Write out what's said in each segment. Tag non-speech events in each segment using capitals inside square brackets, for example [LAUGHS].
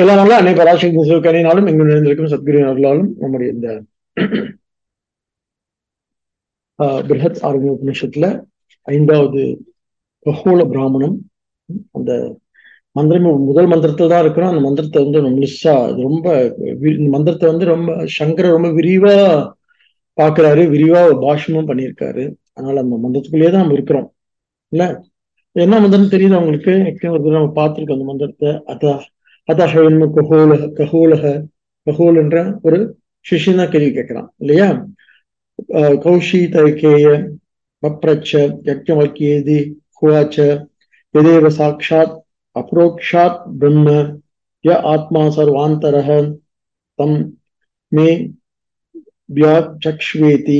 எல்லா நாளும் அன்னை பராசக்தி சிவகணினாலும் இங்கு நிறைந்திருக்கும் சத்குரு அருளாலும் நம்முடைய இந்த பிருஹத் ஆரோக்கிய உபநிஷத்துல ஐந்தாவது கஹோல பிராமணம். அந்த மந்திரம் முதல் மந்திரத்துல தான் இருக்கிறோம். அந்த மந்திரத்தை வந்து முழுசா ரொம்ப வி- இந்த மந்திரத்தை வந்து ரொம்ப சங்கர ரொம்ப விரிவா பாக்குறாரு விரிவா பாஷமும் பண்ணியிருக்காரு. அதனால அந்த மந்திரத்துக்குள்ளேயே தான் நம்ம இருக்கிறோம். இல்ல? என்ன மந்திரம் தெரியுது அவங்களுக்கு ஒரு நம்ம பார்த்துருக்கோம் அந்த மந்திரத்தை. அதான் அதஹ கஹோல கஹோலக கஹோல் என்ற ஒரு சிஷியன் தான் கேள்வி கேட்கிறான் இல்லையா அஹ் கௌஷீதகேய பப்ரச்ச யக்ஞவல்கியேதி குவாச்ச यदेव साक्षात् अप्रोक्षात् ब्रह्म य आत्मा सर्वान्तरः तं मे व्याचक्ष्वेति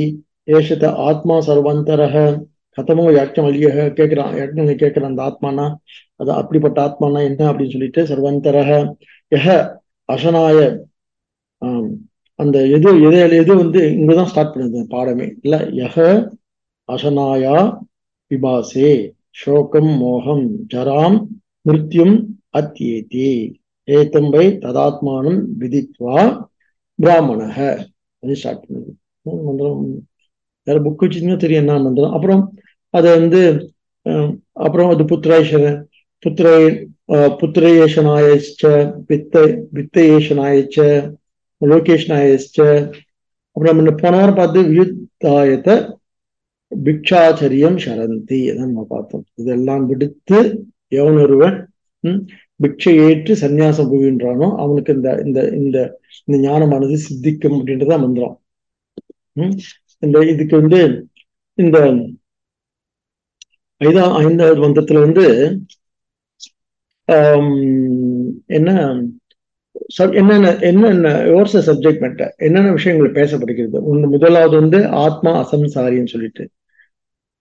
एष त आत्मा सर्वान्तरः கதமோ யாக்ஞவல்யக கேட்கிறான் யாக்ஞனை கேட்கிறான் அந்த ஆத்மானா அது அப்படிப்பட்ட ஆத்மானா என்ன அப்படின்னு சொல்லிட்டு சர்வந்தரக எஹ அசனாய ஆஹ் அந்த எது எது எது வந்து இங்கதான் ஸ்டார்ட் பண்ணுது பாடமே. இல்ல யஹ அசனாயா விபாசே சோகம் மோகம் ஜராம் மிருத்யும் அத்தியேதி. ஏத்தம்பை ததாத்மானம் விதித்வா பிராமணக. அது ஸ்டார்ட் பண்ணுது. மந்திரம் வேற புக் வச்சிருந்தீங்கன்னா தெரியும் என்ன மந்திரம் அப்புறம் அதை வந்து அஹ், அப்புறம் அது புத்திரேஷன புத்திர புத்திரேஷனாயச்ச வித்த வித்தயேஷனாயச்ச லோகேஷனாயச்ச அப்புறம் நம்ம போன வாரம் பார்த்து வியுத்தாயத்தை பிக்ஷாச்சரியம் சரந்தி அதான் நம்ம பார்த்தோம். இதெல்லாம் விடுத்து எவன் ஒருவன் பிக்ஷை ஏற்று சந்நியாசம் போகின்றானோ அவனுக்கு இந்த இந்த இந்த இந்த ஞானமானது சித்திக்கும் அப்படின்றதான் மந்திரம். இந்த இதுக்கு வந்து இந்த ஐதா ஐந்தாவது மந்திரத்துல வந்து என்ன என்னென்ன என்னென்ன யோர்ஸ் சப்ஜெக்ட் மேட்டர் என்னென்ன விஷயங்கள் பேசப்படுகிறது? ஒன்று முதலாவது வந்து ஆத்மா அசம்சாரின்னு சொல்லிட்டு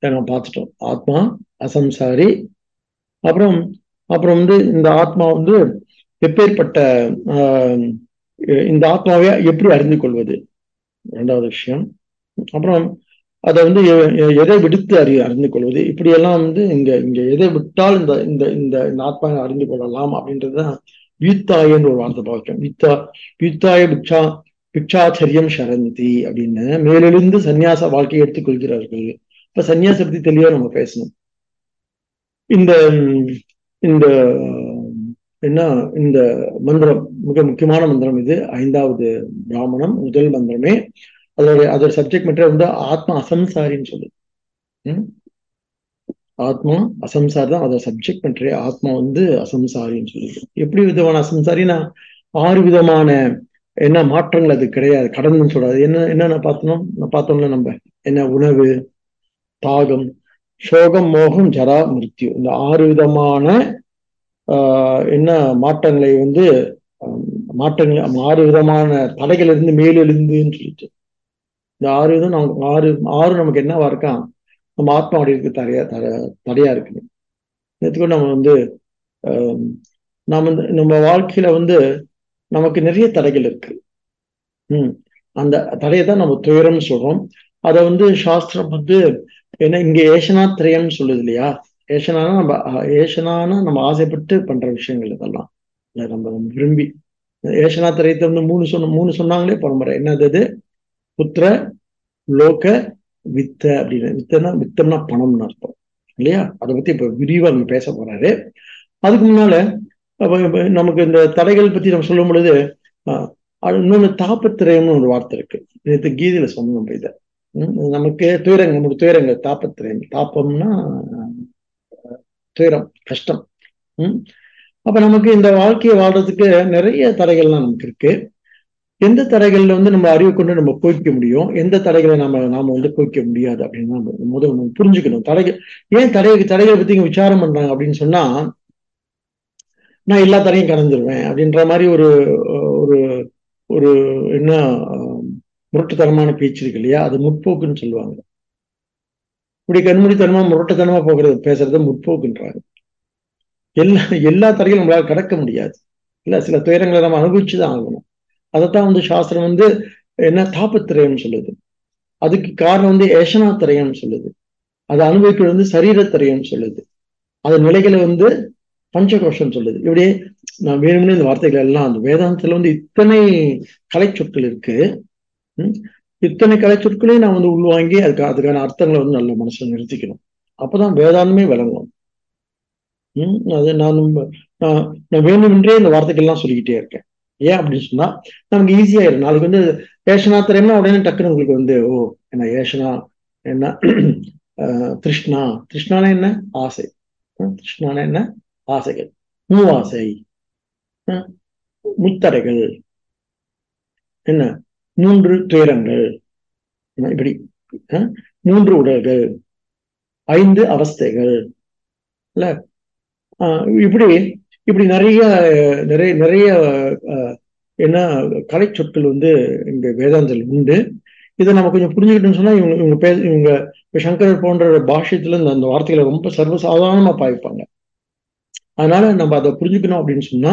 இதை பார்த்துட்டோம். ஆத்மா அசம்சாரி அப்புறம் அப்புறம் வந்து இந்த ஆத்மா வந்து எப்பேற்பட்ட ஆஹ், இந்த ஆத்மாவை எப்படி அறிந்து கொள்வது? ரெண்டாவது விஷயம். அப்புறம் அதை வந்து எதை விடுத்து அறி அறிந்து கொள்வது? இப்படியெல்லாம் வந்து இங்க இங்க எதை விட்டால் இந்த இந்த இந்த ஆத்மா அறிந்து கொள்ளலாம் அப்படின்றதுதான் வியுத்தாயன்ற ஒரு வார்த்தை பார்க்கும் வித்தா வியுத்தாய பிக்ஷா பிக்ஷாச்சரியம் சரந்தி அப்படின்னு மேலிருந்து சன்னியாச வாழ்க்கையை எடுத்துக்கொள்கிறார்கள். இப்ப சன்னியாச பத்தி தெளிவா நம்ம பேசணும். இந்த இந்த என்ன இந்த மந்திரம் மிக முக்கியமான மந்திரம் இது. ஐந்தாவது பிராமணம் முதல் மந்திரமே. அதோட அதோட சப்ஜெக்ட் மட்டும் வந்து ஆத்மா அசம்சாரின்னு சொல்லுது. ஆத்மா அசம்சாரி தான் அதோட சப்ஜெக்ட் பண்றே ஆத்மா வந்து அசம்சாரின்னு சொல்லுது. எப்படி விதமான அசம்சாரினா ஆறு விதமான என்ன மாற்றங்கள் அது கிடையாது கடன்னு சொல்றாது என்ன என்னென்ன பார்த்தோம்? பார்த்தோம்ல நம்ம என்ன உணவு தாகம் சோகம் மோகம் ஜரா மிருத்யு. இந்த ஆறு விதமான ஆஹ், என்ன மாற்றங்களை வந்து மாற்றங்கள் ஆறு விதமான தடைகளிலிருந்து மேலெழுந்துன்னு சொல்லிட்டு. இந்த ஆறு விதம் நமக்கு ஆறு ஆறு நமக்கு என்னவா இருக்கான் நம்ம ஆத்மா அடையிறதுக்கு தடையா தர தடையா இருக்குது நேற்றுக்கு நம்ம வந்து ஆஹ், வந்து நம்ம வாழ்க்கையில வந்து நமக்கு நிறைய தடைகள் இருக்கு. ம் அந்த தடையை தான் நம்ம துயரம்னு சொல்றோம். அதை வந்து சாஸ்திரம் வந்து என்ன இங்க ஏஷனா திரயம்னு சொல்லுது இல்லையா? ஏஷனானா நம்ம ஏஷனானா நம்ம ஆசைப்பட்டு பண்ற விஷயங்கள் இதெல்லாம். நம்ம விரும்பி ஏஷனா திரையத்தை வந்து மூணு சொன்ன மூணு சொன்னாங்களே பரம்பரை. என்னது புத்திர லோக வித்த அப்படின்னு. வித்தனா வித்தம்னா பணம்னு அர்த்தம். இல்லையா? அதை பத்தி இப்ப விரிவா நம்ம பேச போறாரு. அதுக்கு முன்னால நமக்கு இந்த தடைகள் பத்தி நம்ம சொல்லும் பொழுது அது இன்னொன்னு தாப்பத்திரயம்னு ஒரு வார்த்தை இருக்கு. நேற்று கீதையில சொன்னோம் நம்ம இதை. நமக்கு துயரங்கள் நமக்கு துயரங்கள் தாப்பத்திரயம் தாப்பம்னா துயரம் கஷ்டம். ம் அப்ப நமக்கு இந்த வாழ்க்கையை வாழ்றதுக்கு நிறைய தடைகள்லாம் நமக்கு இருக்கு. எந்த தடைகள்ல வந்து நம்ம அறிவை கொண்டு நம்ம போய்க்க முடியும்? எந்த தடைகளை நாம நாம வந்து போய்க்க முடியாது அப்படின்னு நம்ம முதல் நம்ம புரிஞ்சுக்கணும். தடைகள் ஏன் தடை தடைகளை பத்தி இங்க விசாரம் பண்றாங்க அப்படின்னு சொன்னா நான் எல்லா தடையும் கடந்துருவேன் அப்படின்ற மாதிரி ஒரு ஒரு ஒரு என்ன முரட்டுத்தனமான பேச்சு இருக்கு இல்லையா? அது முற்போக்குன்னு சொல்லுவாங்க. இப்படி கண்மூடித்தனமா முரட்டுத்தனமா போகிறது பேசுறது முற்போக்குன்றாங்க. எல்லா எல்லா தடையும் நம்மளால கடக்க முடியாது. இல்ல சில துயரங்களை நம்ம அனுபவிச்சுதான் ஆகணும். அதைத்தான் வந்து சாஸ்திரம் வந்து என்ன தாபத்திரயம்னு சொல்லுது. அதுக்கு காரணம் வந்து ஏஷனாத்திரயம்னு சொல்லுது. அதை அனுபவிக்கிறது வந்து சரீரத்திரயம்னு சொல்லுது. அது நிலைகளை வந்து பஞ்சகோஷம் சொல்லுது. இப்படியே நான் வேணும்னு இந்த வார்த்தைகள் எல்லாம் அந்த வேதாந்தத்துல வந்து இத்தனை கலைச்சொற்கள் இருக்கு. ம், இத்தனை கலைச்சொற்களையும் நான் வந்து உள்வாங்கி அதுக்கு அதுக்கான அர்த்தங்களை வந்து நல்ல மனசுல நிறுத்திக்கணும். அப்பதான் வேதாந்தமே விளங்கும். உம் அது நான் நான் நான் வேணுமென்றே இந்த வார்த்தைகள்லாம் சொல்லிக்கிட்டே இருக்கேன். ஏன் அப்படின்னு சொன்னா நமக்கு ஈஸியா இருக்கும். நாளைக்கு வந்து ஏஷனா தெரியுமா உடனே டக்குன்னு உங்களுக்கு வந்து ஓ என்ன ஏஷனா என்ன [CLEARS THROAT] திருஷ்ணா. திருஷ்ணானா என்ன? ஆசை. திருஷ்ணானா என்ன? ஆசைகள். மூவாசை. முத்தரைகள். என்ன? மூன்று துயரங்கள். இப்படி மூன்று உடல்கள். ஐந்து அவஸ்தைகள். இல்ல? ஆஹ் இப்படி இப்படி நிறைய நிறைய நிறைய ஏன்னா கலை சொற்கள் வந்து இங்க வேதாந்தல் உண்டு. இதை நம்ம கொஞ்சம் புரிஞ்சுக்கிட்டோம்னு சொன்னா இவங்க இவங்க பே இவங்க இப்ப சங்கரர் போன்ற பாஷ்யத்துல இந்த அந்த வார்த்தைகளை ரொம்ப சர்வசாதாரணமா பாய்ப்பாங்க அதனால நம்ம அதை புரிஞ்சுக்கணும் அப்படின்னு சொன்னா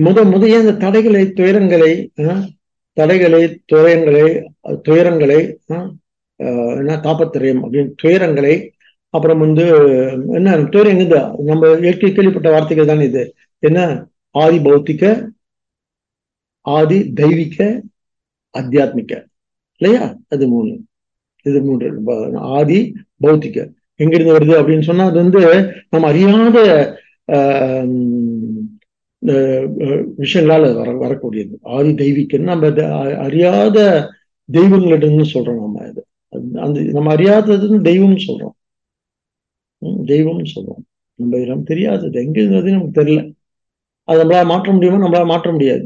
முத முதைய அந்த தடைகளை துயரங்களை ஆஹ், தடைகளை துயரங்களை துயரங்களை ஆஹ், ஆஹ், என்ன தாபத்திரயம் அப்படின்னு துயரங்களை அப்புறம் வந்து என்ன துயரம் நம்ம ஏற்கனவே கேள்விப்பட்ட வார்த்தைகள் தான் இது. என்ன ஆதி பௌத்திக ஆதி தெய்வீக அத்தியாத்மிக இல்லையா? அது மூணு. இது மூன்று. ஆதி பௌத்திக. எங்கிருந்து வருது அப்படின்னு சொன்னா அது வந்து நம்ம அறியாத ஆஹ், அஹ், விஷயங்களால வர வரக்கூடியது. ஆதி தெய்வீகன்னு நம்ம அறியாத தெய்வங்களிடம்னு சொல்றோம் நம்ம இது. அந்த நம்ம அறியாததுன்னு தெய்வம்னு சொல்றோம். தெய்வம்னு சொல்றோம். நம்ம நம்ம தெரியாதது. எங்க இருந்தது நமக்கு தெரியல. அது நம்மளால் மாற்ற முடியுமோ நம்மளால் மாற்ற முடியாது.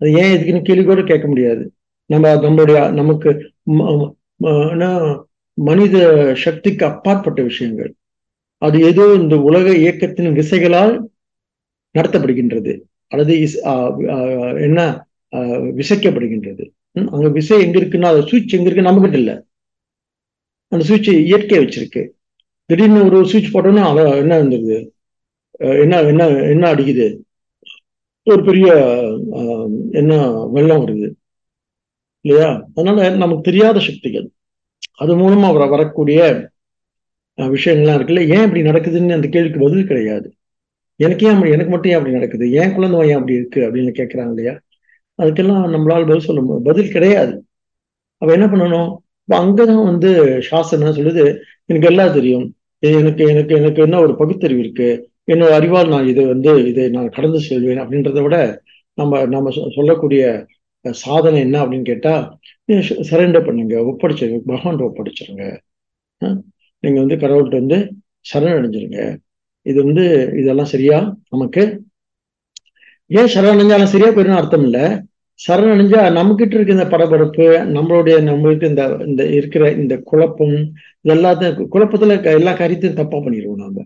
அது ஏன் இதுக்குன்னு கேள்வி கூட கேட்க முடியாது. நம்ம நம்மளுடைய நமக்கு மனித சக்திக்கு அப்பாற்பட்ட விஷயங்கள். அது ஏதோ இந்த உலக இயக்கத்தின் விசைகளால் நடத்தப்படுகின்றது. அல்லது என்ன விசைக்கப்படுகின்றது. அங்க விசை எங்க இருக்குன்னா அது சுவிட்ச் எங்க இருக்கு நம்மகிட்ட இல்ல. அந்த சுவிட்ச் இயற்கை வச்சிருக்கு. திடீர்னு ஒரு சுவிட்ச் போட்டோன்னா அத என்ன இருந்தது? என்ன என்ன என்ன அடிக்குது? ஒரு பெரிய என்ன வெள்ளம் வருது. இல்லையா? அதனால நமக்கு தெரியாத சக்திகள். அது மூலமா அவரை வரக்கூடிய விஷயங்கள்லாம் இருக்குல்ல. ஏன் இப்படி நடக்குதுன்னு அந்த கேள்விக்கு பதில் கிடையாது. எனக்கு ஏன் அப்படி எனக்கு மட்டும் ஏன் அப்படி நடக்குது? ஏன் குழந்தை ஏன் அப்படி இருக்கு? அப்படின்னு கேட்கறாங்க இல்லையா? அதுக்கெல்லாம் நம்மளால பதில் சொல்ல பதில் கிடையாது. அப்ப என்ன பண்ணணும்? அங்கதான் வந்து சாஸ்திரம் என்ன சொல்லுது? எனக்கு எல்லாம் தெரியும். எனக்கு எனக்கு எனக்கு என்ன ஒரு பகுத்தறிவு இருக்கு? என்னோட அறிவால் நான் இது வந்து இதை நான் கடந்து செல்வேன் அப்படின்றத விட நம்ம நம்ம சொ- சொல்லக்கூடிய சாதனை என்ன அப்படின்னு கேட்டா சரண்டர் பண்ணுங்க ஒப்படைச்சிருங்க பகவான் ஒப்படைச்சிருங்க. அஹ், நீங்க வந்து கடவுள்கிட்ட வந்து சரணடைஞ்சிருங்க. இது வந்து இதெல்லாம் சரியா? நமக்கு? ஏன் சரணடைஞ்சாலும் சரியா போயிடும் அர்த்தம் இல்ல. சரணடைஞ்சா நம்மகிட்ட இருக்க இந்த படபடப்பு நம்மளுடைய நம்மளுக்கு இந்த இந்த இருக்கிற இந்த குழப்பம் இதெல்லாத்தையும் குழப்பத்துல க- எல்லா காரியத்தையும் தப்பா பண்ணிடுவோம் நம்ம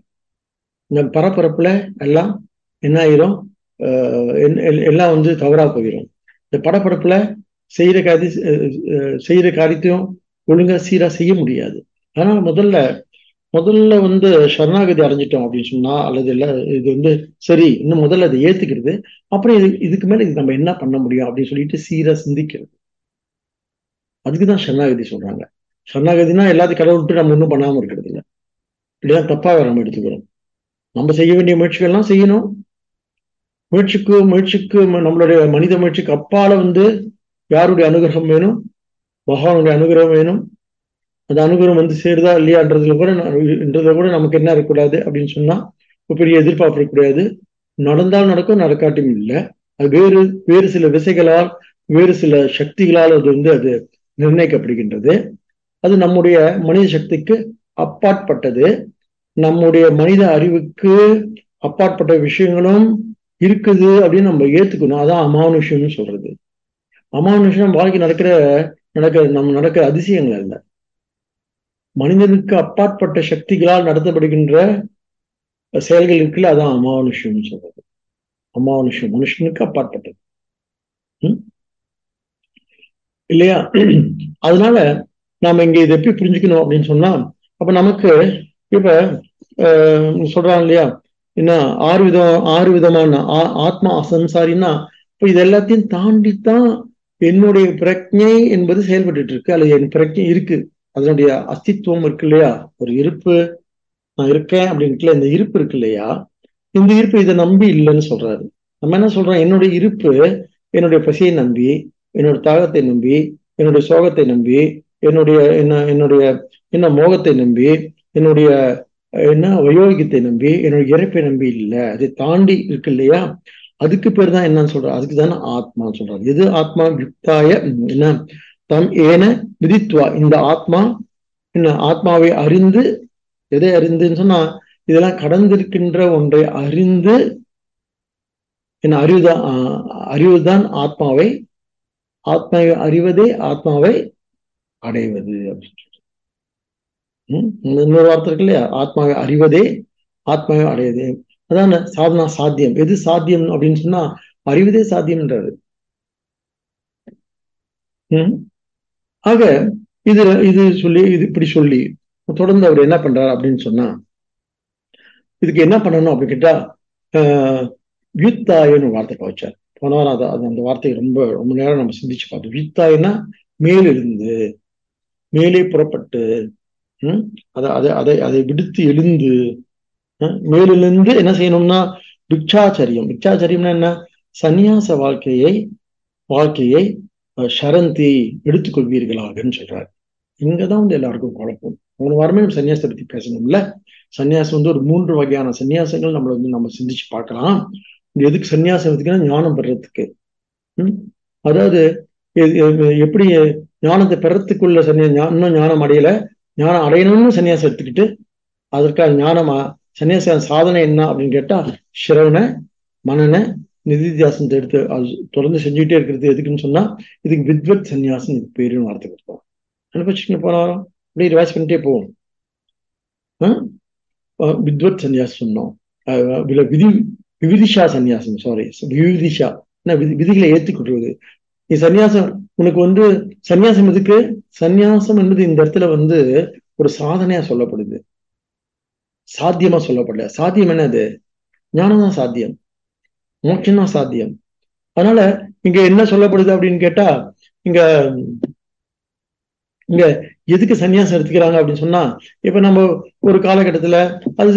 இந்த பரபரப்புல எல்லாம் என்ன ஆயிரும்? ஆஹ் எல்- எல்லாம் வந்து தவறா போயிடும் இந்த படபடப்புல செய்யற காரிய செய்யற காரியத்தையும் ஒழுங்கா சீரா செய்ய முடியாது. ஆனா முதல்ல முதல்ல வந்து சரணாகதி அடைஞ்சிட்டோம் அப்படின்னு சொன்னா அல்லது இல்ல இது வந்து சரி இன்னும் முதல்ல அதை ஏத்துக்கிறது அப்புறம் இது இதுக்கு மேல இது நம்ம என்ன பண்ண முடியும் அப்படின்னு சொல்லிட்டு சீரா சிந்திக்கிறது. அதுக்குதான் சரணாகதி சொல்றாங்க. சரணாகதினா எல்லாத்தையும் கடவுள் விட்டு நம்ம ஒன்றும் பண்ணாம இருக்கிறது இல்லை. இப்படிதான் தப்பா நம்ம எடுத்துக்கிறோம். நம்ம செய்ய வேண்டிய முயற்சிகள்லாம் செய்யணும். முயற்சிக்கு முயற்சிக்கு நம்மளுடைய மனித முயற்சிக்கு அப்பால வந்து யாருடைய அனுகிரகம் வேணும்? பகவானுடைய அனுகிரகம் வேணும். அந்த அனுகிரகம் வந்து சேருதா இல்லையான்றதுல கூட என்றதை கூட நமக்கு என்ன இருக்கக்கூடாது அப்படின்னு சொன்னா பெரிய எதிர்பார்ப்பு இருக்கக்கூடாது. நடந்தால் நடக்கும் நடக்காட்டியும் இல்லை. அது வேறு வேறு சில விசைகளால் வேறு சில சக்திகளால் அது வந்து அது நிர்ணயிக்கப்படுகின்றது. அது நம்முடைய மனித சக்திக்கு அப்பாற்பட்டது. நம்முடைய மனித அறிவுக்கு அப்பாற்பட்ட விஷயங்களும் இருக்குது அப்படின்னு நம்ம ஏத்துக்கணும். அதான் அமானுஷம்னு சொல்றது. அமானுஷம் வாழ்க்கை நடக்கிற நடக்கிற நம்ம நடக்கிற அதிசயங்கள் அல்ல. மனிதனுக்கு அப்பாற்பட்ட சக்திகளால் நடத்தப்படுகின்ற செயல்கள் இருக்குல்ல அதான் அமானுஷம்னு சொல்றது. அமானுஷம் மனுஷனுக்கு அப்பாற்பட்டது. இல்லையா? [CLEARS THROAT] அதனால நாம இங்க இதை எப்படி புரிஞ்சுக்கணும் அப்படின்னு சொன்னா அப்ப நமக்கு இப்ப ஆஹ், சொல்றாங்க இல்லையா? என்ன ஆறு விதம் ஆறு விதமான ஆ- ஆத்மா அசம்சாரின்னா இப்ப இது எல்லாத்தையும் தாண்டித்தான் என்னுடைய பிரஜை என்பது செயல்பட்டுட்டு இருக்கு. அல்லது என் பிரஜை இருக்கு. அதனுடைய அஸ்தித்வம் இருக்கு இல்லையா? ஒரு இருப்பு. நான் இருக்கேன் அப்படின்ட்டுல இந்த இருப்பு இருக்கு இல்லையா? இந்த இருப்பு இதை நம்பி இல்லைன்னு சொல்றாரு. நம்ம என்ன சொல்றோம்? என்னுடைய இருப்பு என்னுடைய பசியை நம்பி என்னோட தாகத்தை நம்பி என்னுடைய சோகத்தை நம்பி என்னுடைய என்ன என்னுடைய என்ன மோகத்தை நம்பி என்னுடைய என்ன வயோகியத்தை நம்பி என்னுடைய இறப்பை நம்பி இல்லை. அதை தாண்டி இருக்கு இல்லையா? அதுக்கு பேர் தான் என்னன்னு சொல்றாரு அதுக்கு தானே ஆத்மான்னு சொல்றாரு. எது ஆத்மா? யுக்தாய என்ன? தம் ஏன விதித்வா. இந்த ஆத்மா என்ன ஆத்மாவை அறிந்து எதை அறிந்துன்னு சொன்னா இதெல்லாம் கடந்திருக்கின்ற ஒன்றை அறிந்து என்ன அறிவுதான் அறிவுதான் ஆத்மாவை ஆத்மாவை அறிவதே ஆத்மாவை அடைவது அப்படின்னு இன்னொரு வார்த்தை இருக்கு இல்லையா ஆத்மாவை அறிவதே ஆத்மாவை அடையதே. அதான் சாதனா சாத்தியம். எது சாத்தியம் அப்படின்னு சொன்னா அறிவதே சாத்தியம்ன்றது உம் ஆக இது இது சொல்லி இது இப்படி சொல்லி தொடர்ந்து அவர் என்ன பண்றாரு அப்படின்னு சொன்னா இதுக்கு என்ன பண்ணணும் அப்படின்னு கேட்டா வியுத்தாயன்னு வார்த்தை வச்சார் போன வாரம் அதை அது அந்த வார்த்தையை ரொம்ப ரொம்ப நேரம் நம்ம சிந்திச்சு பார்த்தோம். வித்தாயினா மேலிருந்து மேலே புறப்பட்டு அதை அதை அதை அதை விடுத்து எழுந்து மேலிருந்து என்ன செய்யணும்னா பிக்ஷாச்சரியம். பிக்ஷாச்சரியம்னா என்ன? சந்நியாச வாழ்க்கையை வாழ்க்கையை ஷரந்தி எடுத்துக்கொள்வீர்களாகன்னு சொல்றாரு. இங்கதான் வந்து எல்லாருக்கும் குழப்பம். மூணு வாரமே நம்ம சன்னியாசத்தை பத்தி பேசணும்ல? சன்னியாசம் வந்து ஒரு மூன்று வகையான சன்னியாசங்கள் நம்மளை வந்து நம்ம சிந்திச்சு பார்க்கலாம். எதுக்கு சன்னியாசம் எடுத்துக்கன்னா ஞானம் பெறத்துக்கு. உம் அதாவது எப்படி ஞானத்தை பெறத்துக்குள்ள சன்னியா இன்னும் ஞானம் அடையல? ஞானம் அடையணும்னு சன்னியாசம் எடுத்துக்கிட்டு அதற்காக ஞானமா சன்னியாச சாதனை என்ன அப்படின்னு கேட்டா சிரவண மனன நிதித்தியாசனத்தை எடுத்து அது தொடர்ந்து செஞ்சுக்கிட்டே இருக்கிறது எதுக்குன்னு சொன்னா இதுக்கு வித்வத் சன்னியாசம் இதுக்கு பேருன்னு வார்த்தை கொடுத்தோம். அனுப்பிச்சுட்டு போன வாரம்? அப்படியே ரிவைஸ் பண்ணிட்டே போவோம். வித்வத் சன்னியாசம் சொன்னோம். விதி விவிதிஷா சன்னியாசம் சாரி விவிதிஷா. விதி விதிகளை ஏற்றுக்கொள்வது நீ சன்னியாசம் உனக்கு வந்து சன்னியாசம் எதுக்கு? சன்னியாசம் என்பது இந்த இடத்துல வந்து ஒரு சாதனையா சொல்லப்படுது. சாத்தியமா சொல்லப்படல. சாத்தியம் என்னது? ஞானம் தான் சாத்தியம். மோட்சம் தான் சாத்தியம். அதனால இங்க என்ன சொல்லப்படுது அப்படின்னு கேட்டா இங்க இங்க எதுக்கு சன்னியாசம் எடுத்துக்கிறாங்க அப்படின்னு சொன்னா இப்ப நம்ம ஒரு காலகட்டத்துல அது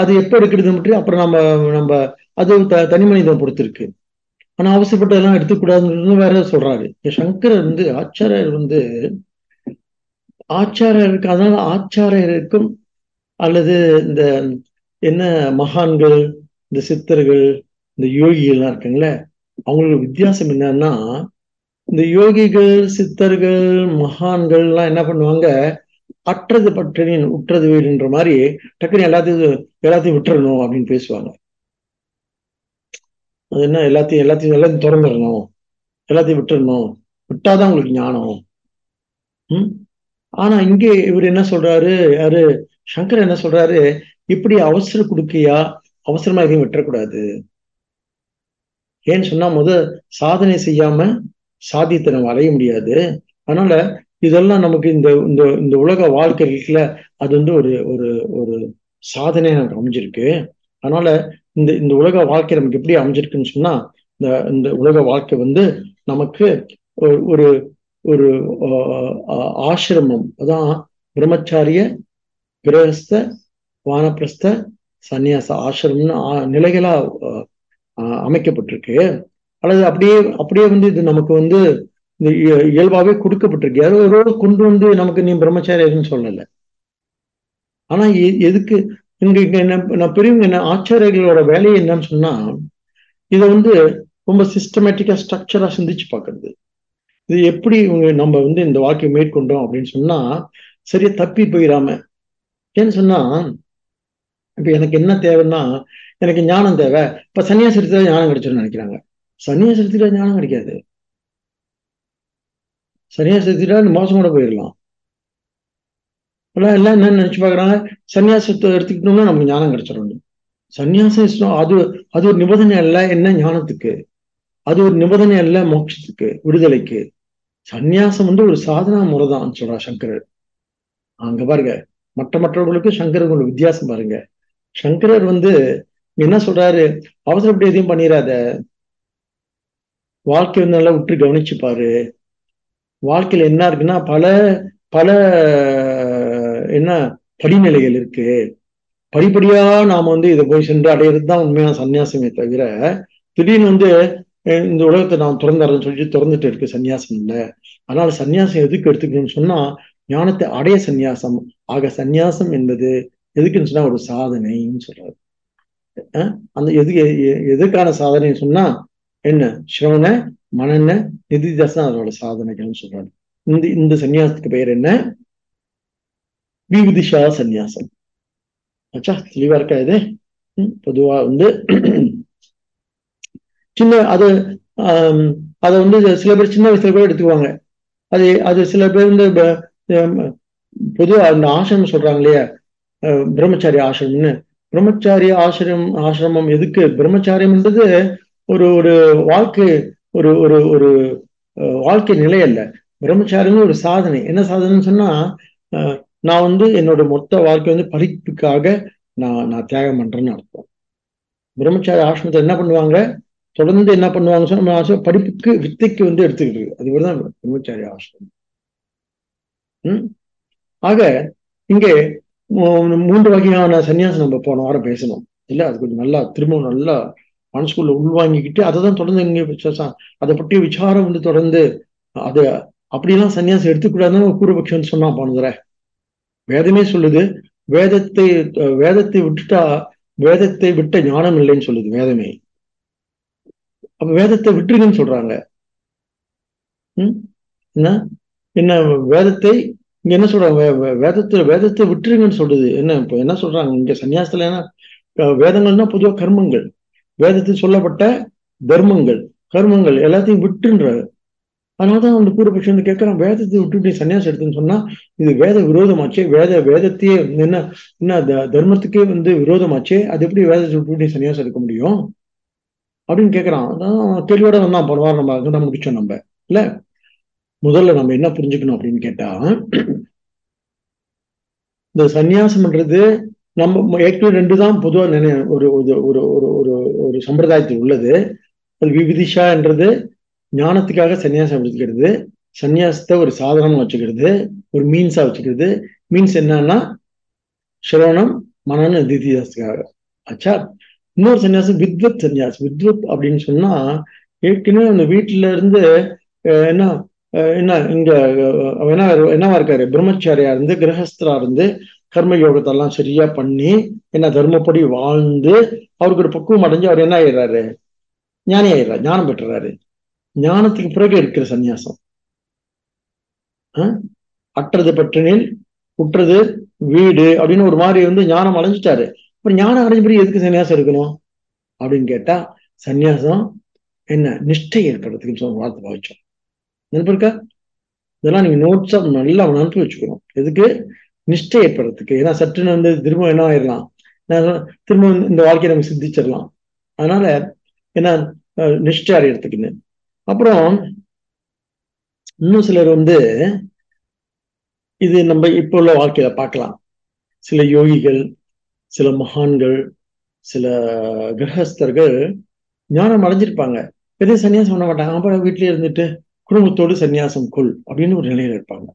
அது எப்ப எடுக்கிறது மட்டும் அப்புறம் நம்ம நம்ம அது த தனி மனிதன் பொறுத்திருக்கு. ஆனா அவசரப்பட்டதெல்லாம் எடுத்துக்கூடாதுன்னு வேற சொல்றாரு. சங்கரர் வந்து ஆச்சாரியர் வந்து ஆச்சாரியருக்கு அதனால ஆச்சாரியருக்கும் அல்லது இந்த என்ன மகான்கள் இந்த சித்தர்கள் இந்த யோகிகள்லாம் இருக்குங்களே அவங்களுக்கு வித்தியாசம் என்னன்னா இந்த யோகிகள் சித்தர்கள் மகான்கள் எல்லாம் என்ன பண்ணுவாங்க அற்றது பற்றினின் உற்றது வீடுன்ற மாதிரி டக்குனு எல்லாத்தையும் எல்லாத்தையும் விட்டுறணும் அப்படின்னு பேசுவாங்க. அது என்ன எல்லாத்தையும் எல்லாத்தையும் எல்லாத்தையும் திறந்துடணும். எல்லாத்தையும் விட்டுறணும் விட்டாதான் உங்களுக்கு ஞானம். உம் ஆனா இங்கே இவர் என்ன சொல்றாரு? யாரு? சங்கர் என்ன சொல்றாரு? இப்படி அவசர கொடுக்கையா? அவசரமா எதையும் விட்டுறக்கூடாது. ஏன்னு சொன்னா முத சாதனை செய்யாம சாதியத்தை நம்ம அடைய முடியாது. அதனால இதெல்லாம் நமக்கு இந்த இந்த இந்த உலக வாழ்க்கை இருக்குல்ல அது வந்து ஒரு ஒரு ஒரு சாதனையா நமக்கு அமைஞ்சிருக்கு. அதனால இந்த இந்த உலக வாழ்க்கை நமக்கு எப்படி அமைஞ்சிருக்குன்னு சொன்னா இந்த இந்த உலக வாழ்க்கை வந்து நமக்கு ஒரு ஒரு ஆசிரமம். அதான் பிரம்மச்சாரிய கிரகஸ்த வானப்பிரஸ்த சந்நியாச ஆசிரமம்னு நிலைகளா அமைக்கப்பட்டிருக்கு. அல்லது அப்படியே அப்படியே வந்து இது நமக்கு வந்து இந்த இயல்பாவே கொடுக்கப்பட்டிருக்கு. யாரோ கொண்டு வந்து நமக்கு நீ பிரம்மச்சாரியன்னு சொல்லலை. ஆனா எதுக்கு இங்க இங்க என்ன நான் பெரியவங்க என்ன ஆச்சாரியர்களோட வேலையை என்னன்னு சொன்னா இதை வந்து ரொம்ப சிஸ்டமேட்டிக்கா ஸ்ட்ரக்சரா சிந்திச்சு பாக்குறது இது எப்படி இவங்க நம்ம வந்து இந்த வாக்கியம் மேற்கொண்டோம் அப்படின்னு சொன்னா சரியா தப்பி போயிடாம ஏன்னு சொன்னா இப்ப எனக்கு என்ன தேவைன்னா எனக்கு ஞானம் தேவை. இப்ப சன்னியாசத்துல ஞானம் கிடைச்சிடும் நினைக்கிறாங்க. சன்னியாசத்துல ஞானம் கிடைக்காது. சன்னியாசத்துல மோசம் கூட போயிடலாம் எல்லாம் எல்லாம் என்ன நினைச்சு பாக்குறாங்க சன்னியாசத்தை எடுத்துக்கிட்டோம்னா நமக்கு ஞானம் கிடைச்சிடும் சன்னியாசம் அது அது ஒரு நிபந்தனை அல்ல. என்ன ஞானத்துக்கு? அது ஒரு நிபந்தனை அல்ல மோட்சத்துக்கு விடுதலைக்கு. சந்நியாசம் வந்து ஒரு சாதனா முறை தான் சொல்றா சங்கரர். அங்க பாருங்க. மற்ற மற்றவர்களுக்கு சங்கரர்களோட வித்தியாசம் பாருங்க. சங்கரர் வந்து என்ன சொல்றாரு? அவசரப்பட்டு எதையும் பண்ணிடாத வாழ்க்கை வந்து நல்லா விட்டு கவனிச்சு பாரு வாழ்க்கையில என்ன இருக்குன்னா பல பல என்ன படிநிலைகள் இருக்கு? படிப்படியா நாம வந்து இதை போய் சென்று அடையிறது தான் உண்மையான சன்னியாசமே தவிர திடீர்னு வந்து இந்த உலகத்தை நான் திறந்துறேன்னு சொல்லிட்டு திறந்துட்டு இருக்கு சன்னியாசம் இல்லை. அதனால சன்னியாசம் எதுக்கு எடுத்துக்கணும்னு சொன்னா ஞானத்தை அடைய சந்நியாசம். ஆக சந்நியாசம் என்பது எதுக்குன்னு சொன்னா ஒரு சாதனைன்னு சொல்றாரு. அந்த எது எ- எ- எதுக்கான சாதனைன்னு சொன்னா என்ன? சிரவண மனன நிதிதாசன் அதோட சாதனைகள்னு சொல்றாரு. இந்த இந்த சந்நியாசத்துக்கு பெயர் என்ன? விவிதிஷா சந்நியாசம் ஆச்சா தெளிவா இருக்கா இது பொதுவா வந்து சின்ன அது அதை வந்து சில பேர் சின்ன வயசுல கூட எடுத்துக்குவாங்க அது அது சில பேர் வந்து பொதுவா அந்த ஆசிரமம் சொல்றாங்க இல்லையா? அஹ், பிரம்மச்சாரி ஆசிரமம்னு பிரம்மச்சாரி ஆசிரம் ஆசிரமம் எதுக்கு? பிரம்மச்சாரியம்ன்றது ஒரு ஒரு வாழ்க்கை ஒரு ஒரு ஒரு வாழ்க்கை நிலை அல்ல. பிரம்மச்சாரியம் ஒரு சாதனை. என்ன சாதனைன்னு சொன்னா அஹ், நான் வந்து என்னோட மொத்த வாழ்க்கை வந்து படிப்புக்காக நான் நான் தியாகம் பண்றேன்னு அர்த்தம். பிரம்மச்சாரி ஆசிரமத்தை என்ன பண்ணுவாங்க? தொடர்ந்து என்ன பண்ணுவாங்க சொன்னா நம்ம படிப்புக்கு வித்தைக்கு வந்து எடுத்துக்கிட்டு அது தான் பிரம்மச்சாரி ஆசிரமம். உம் ஆக இங்கே மூன்று வகையான சன்னியாசம் நம்ம போன வாரம் பேசணும் இல்ல அது கொஞ்சம் நல்லா திரும்பவும் நல்லா மனசுக்குள்ள உள்வாங்கிக்கிட்டு அதை தான் தொடர்ந்து இங்க அதை பற்றிய விசாரம் வந்து தொடர்ந்து அது அப்படியெல்லாம் சன்னியாசம் எடுத்துக்கூடாதுன்னு பூர்வபக்ஷம் சொன்னா போனதுல வேதமே சொல்லுது வேதத்தை வேதத்தை விட்டுட்டா வேதத்தை விட்ட ஞானம் இல்லைன்னு சொல்லுது வேதமே. அப்ப வேதத்தை விட்டுருங்கன்னு சொல்றாங்க. என்ன? என்ன வேதத்தை இங்க என்ன சொல்றாங்க? வே- வேதத்தை வேதத்தை விட்டுருங்கன்னு சொல்லுது. என்ன இப்ப என்ன சொல்றாங்க? இங்க சன்னியாசத்துல என்ன வேதங்கள்னா பொதுவா கர்மங்கள். வேதத்தில் சொல்லப்பட்ட தர்மங்கள் கர்மங்கள் எல்லாத்தையும் விட்டுன்றாரு அதனாலதான் அந்த பூர்வபட்சம் வந்து கேட்கிறான் வேதத்தை விட்டு நீ சன்னியாசம் எடுத்துன்னு சொன்னா இது வேத விரோதமாச்சே வேத வேதத்தையே என்ன என்ன த- தர்மத்துக்கே வந்து விரோதமாச்சே அது எப்படி வேதத்தை விட்டு நீ சன்னியாசம் எடுக்க முடியும்? அப்படின்னு கேட்கிறான். அதான் தெளிவோட வந்தான் பரவாயில்ல நம்ம அங்கே முடிச்சோம் நம்ம. இல்ல? முதல்ல நம்ம என்ன புரிஞ்சுக்கணும் அப்படின்னு கேட்டா இந்த சன்னியாசம்ன்றது நம்ம ஏற்கனவே ரெண்டு தான் பொதுவா நினை ஒரு ஒரு ஒரு ஒரு ஒரு ஒரு சம்பிரதாயத்தில் உள்ளது. அது விவிதிஷான்றது ஞானத்துக்காக சன்னியாசம் எடுத்துக்கிறது. சன்னியாசத்தை ஒரு சாதனமா வச்சுக்கிறது. ஒரு மீன்ஸா வச்சுக்கிறது. மீன்ஸ் என்னன்னா சிரவணம் மனநு தித்தியாசத்துக்காக. ஆச்சா? இன்னொரு சன்னியாசம் வித்வத் சன்னியாசம். வித்வத் அப்படின்னு சொன்னா ஏற்கனவே அந்த வீட்டுல இருந்து அஹ், என்ன அஹ், என்ன இங்க அவர் என்ன என்னவா இருக்காரு? பிரம்மச்சாரியா இருந்து கிரகஸ்தரா இருந்து கர்ம யோகத்தெல்லாம் சரியா பண்ணி என்ன தர்மப்படி வாழ்ந்து அவருக்கு ஒரு பக்குவம் அடைஞ்சு அவர் என்ன ஆயிடுறாரு? ஞானி ஆயிடுறாரு. ஞானம் பெற்றுறாரு. ஞானத்துக்கு பிறகு இருக்கிற சந்நியாசம். அற்றது பற்றினில் குற்றது வீடு அப்படின்னு ஒரு மாதிரி வந்து ஞானம் அடைஞ்சிட்டாரு. அப்புறம் ஞானம் அடைஞ்ச பிறகு எதுக்கு சன்னியாசம் இருக்கணும் அப்படின்னு கேட்டா சன்னியாசம் என்ன? நிஷ்டை ஏற்படுறதுக்கு சொன்ன வார்த்தை பாவிச்சோம். நினைப்பு இருக்கா? இதெல்லாம் நீங்க நோட்ஸா நல்லா நினைப்பு வச்சுக்கணும். எதுக்கு? நிஷ்டை ஏற்படுறதுக்கு. ஏன்னா சற்றுன்னு வந்து திரும்ப என்ன ஆயிடலாம்? திரும்ப இந்த வாழ்க்கையை நம்ம சித்திச்சிடலாம். அதனால என்ன நிஷ்டை அடையிறதுக்குன்னு. அப்புறம் இன்னும் சிலர் வந்து இது நம்ம இப்போ உள்ள வாழ்க்கையில பார்க்கலாம். சில யோகிகள் சில மகான்கள் சில கிரகஸ்தர்கள் ஞானம் அடைஞ்சிருப்பாங்க. பெரிய சன்னியாசம் பண்ண மாட்டாங்க. அப்புறம் வீட்டிலே இருந்துட்டு குடும்பத்தோடு சன்னியாசம் கொள் அப்படின்னு ஒரு நிலையில இருப்பாங்க.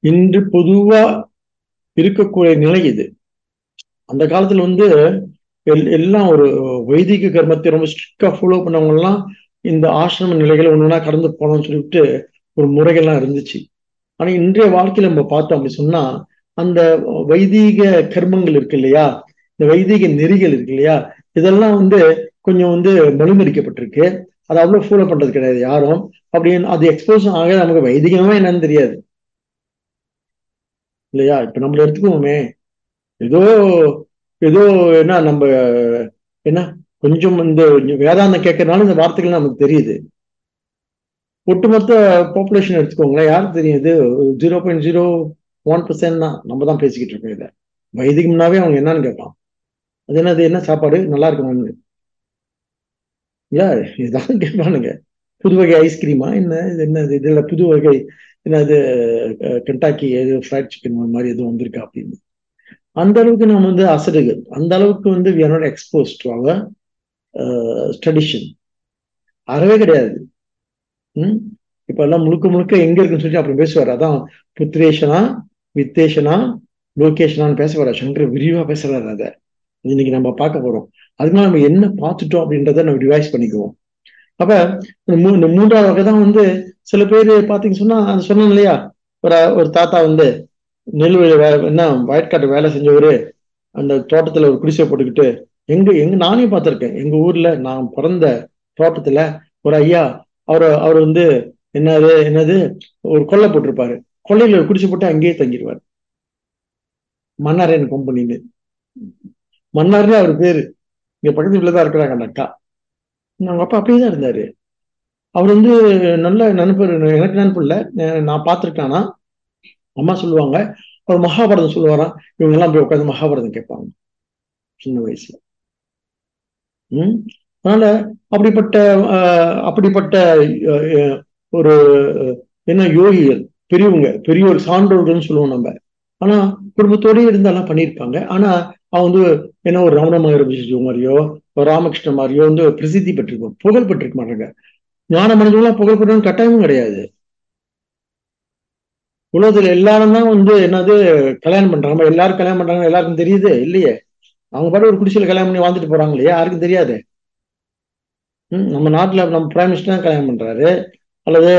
இன்று பொதுவா இருக்கக்கூடிய நிலை இது. அந்த காலத்துல வந்து எல்- எல்லாம் ஒரு வைதிக கர்மத்தை ரொம்ப ஸ்ட்ரிக்டா ஃபாலோ பண்ணவங்கலாம் இந்த ஆசிரம நிலைகளை ஒன்றுனா கடந்து போனோம்னு சொல்லிட்டு ஒரு முறைகள்லாம் இருந்துச்சு. ஆனா இன்றைய வாழ்க்கையில நம்ம பார்த்தோம் அப்படி சொன்னா அந்த வைதீக கர்மங்கள் இருக்கு இல்லையா? இந்த வைதீக நெறிகள் இருக்கு இல்லையா? இதெல்லாம் வந்து கொஞ்சம் வந்து மொழிமறிக்கப்பட்டிருக்கு அதை அவ்வளவு ஃபாலோ பண்றது கிடையாது யாரும். அப்படின்னு அது எக்ஸ்போஸ் ஆக நமக்கு வைதிகமா என்னன்னு தெரியாது. இல்லையா? இப்ப நம்மள எடுத்துக்குவோமே ஏதோ ஏதோ என்ன நம்ம என்ன? கொஞ்சம் இந்த வேதாந்தம் கேட்கறதுனால இந்த வார்த்தைகள் நமக்கு தெரியுது. ஒட்டுமொத்த பாப்புலேஷன் எடுத்துக்கோங்களேன் யாருக்கு தெரியுது zero point zero one percent தான். நம்ம தான் பேசிக்கிட்டு இருக்கோம் இதை. வைதிகம்னாவே அவங்க என்னன்னு கேட்பான். அது என்னது? என்ன சாப்பாடு? நல்லா இருக்குமான்னு இல்ல இதான் கேட்பானுங்க. புது வகை ஐஸ்கிரீமா என்ன? இது என்ன இதில் இதுல புது வகை என்னது கென்டாக்கி எது ஃப்ரைட் சிக்கன் மாதிரி எதுவும் வந்திருக்கா அப்படின்னு. அந்த அளவுக்கு நம்ம வந்து அசடுகள். அந்த அளவுக்கு வந்து we are not expose to our tradition அறவே கிடையாது. ம்? இப்ப எல்லாம் முழுக்க முழுக்க எங்க இருக்குன்னு சொல்லி அப்புறம் பேசுவார். அதான் புத்திரேஷனா வித்தேஷனா லோகேஷனான்னு பேச வர சங்கர் விரிவா பேசுறாரு அதை. இன்னைக்கு நம்ம பார்க்க போறோம். அதனால நம்ம என்ன பார்த்துட்டோம் அப்படின்றத நம்ம ரிவைஸ் பண்ணிக்குவோம். அப்ப இந்த மூன்றாவது வகை தான் வந்து சில பேர் பார்த்தீங்க சொன்னா அது சொன்னோம் இல்லையா? ஒரு ஒரு தாத்தா வந்து நெல் என்ன வயற்காட்டு வேலை செஞ்சவரு அந்த தோட்டத்துல ஒரு குடிசை போட்டுக்கிட்டு எங்க எங்க நானே பார்த்திருக்கேன். எங்க ஊர்ல நான் பிறந்த தோட்டத்துல ஒரு ஐயா அவர் அவர் வந்து என்னது என்னது ஒரு கொள்ளை போட்டிருப்பாரு. கொள்ளையில ஒரு குடிசை போட்டு அங்கேயே தங்கிடுவார். மன்னாரன் கம்பெனின்னு மன்னார்னு அவர் பேரு. இங்க பக்கத்து வீட்டுல தான் இருக்கிறாங்க அந்த அக்கா. அவங்க அப்பா அப்படியே தான் இருந்தாரு. அவர் வந்து நல்ல நண்பர் எனக்கு நண்பர் இல்லை. நான் பார்த்துருக்கேன்னா அம்மா சொல்லுவாங்க அப்புறம் மகாபாரதம் சொல்லுவாராம் இவங்க எல்லாம் போய் உட்காந்து மகாபாரதம் கேட்பாங்க. சின்ன வயசுல. உம் அதனால அப்படிப்பட்ட அப்படிப்பட்ட ஒரு என்ன யோகிகள் பெரியவங்க பெரியோர் சான்றோர்கள்னு சொல்லுவோம் நம்ம. ஆனா குடும்பத்தோடய இருந்தாலும் பண்ணியிருப்பாங்க. ஆனா அவன் வந்து என்ன ஒரு ரமண மகரிஷி மாதிரியோ ஒரு ராமகிருஷ்ண மாதிரியோ வந்து பிரசித்தி பெற்றிருக்கும் புகழ் பெற்றிருக்க மாட்டாங்க. ஞான மனிதர்கள்லாம் புகழ் பெற்றவங்க கட்டாயமும் கிடையாது. உலகத்துல எல்லாரும் தான் வந்து என்னது கல்யாணம் பண்றாங்க. எல்லாரும் கல்யாணம் பண்றாங்க எல்லாருக்கும் தெரியுது? இல்லையே. அவங்க பாட்டு ஒரு குடிசையில் கல்யாணம் பண்ணி வாழ்ந்துட்டு போறாங்க இல்லையா யாருக்கும் தெரியாது? ம் நம்ம நாட்டில் நம்ம பிரைம் மினிஸ்டர் தான் கல்யாணம் பண்றாரு. அல்லது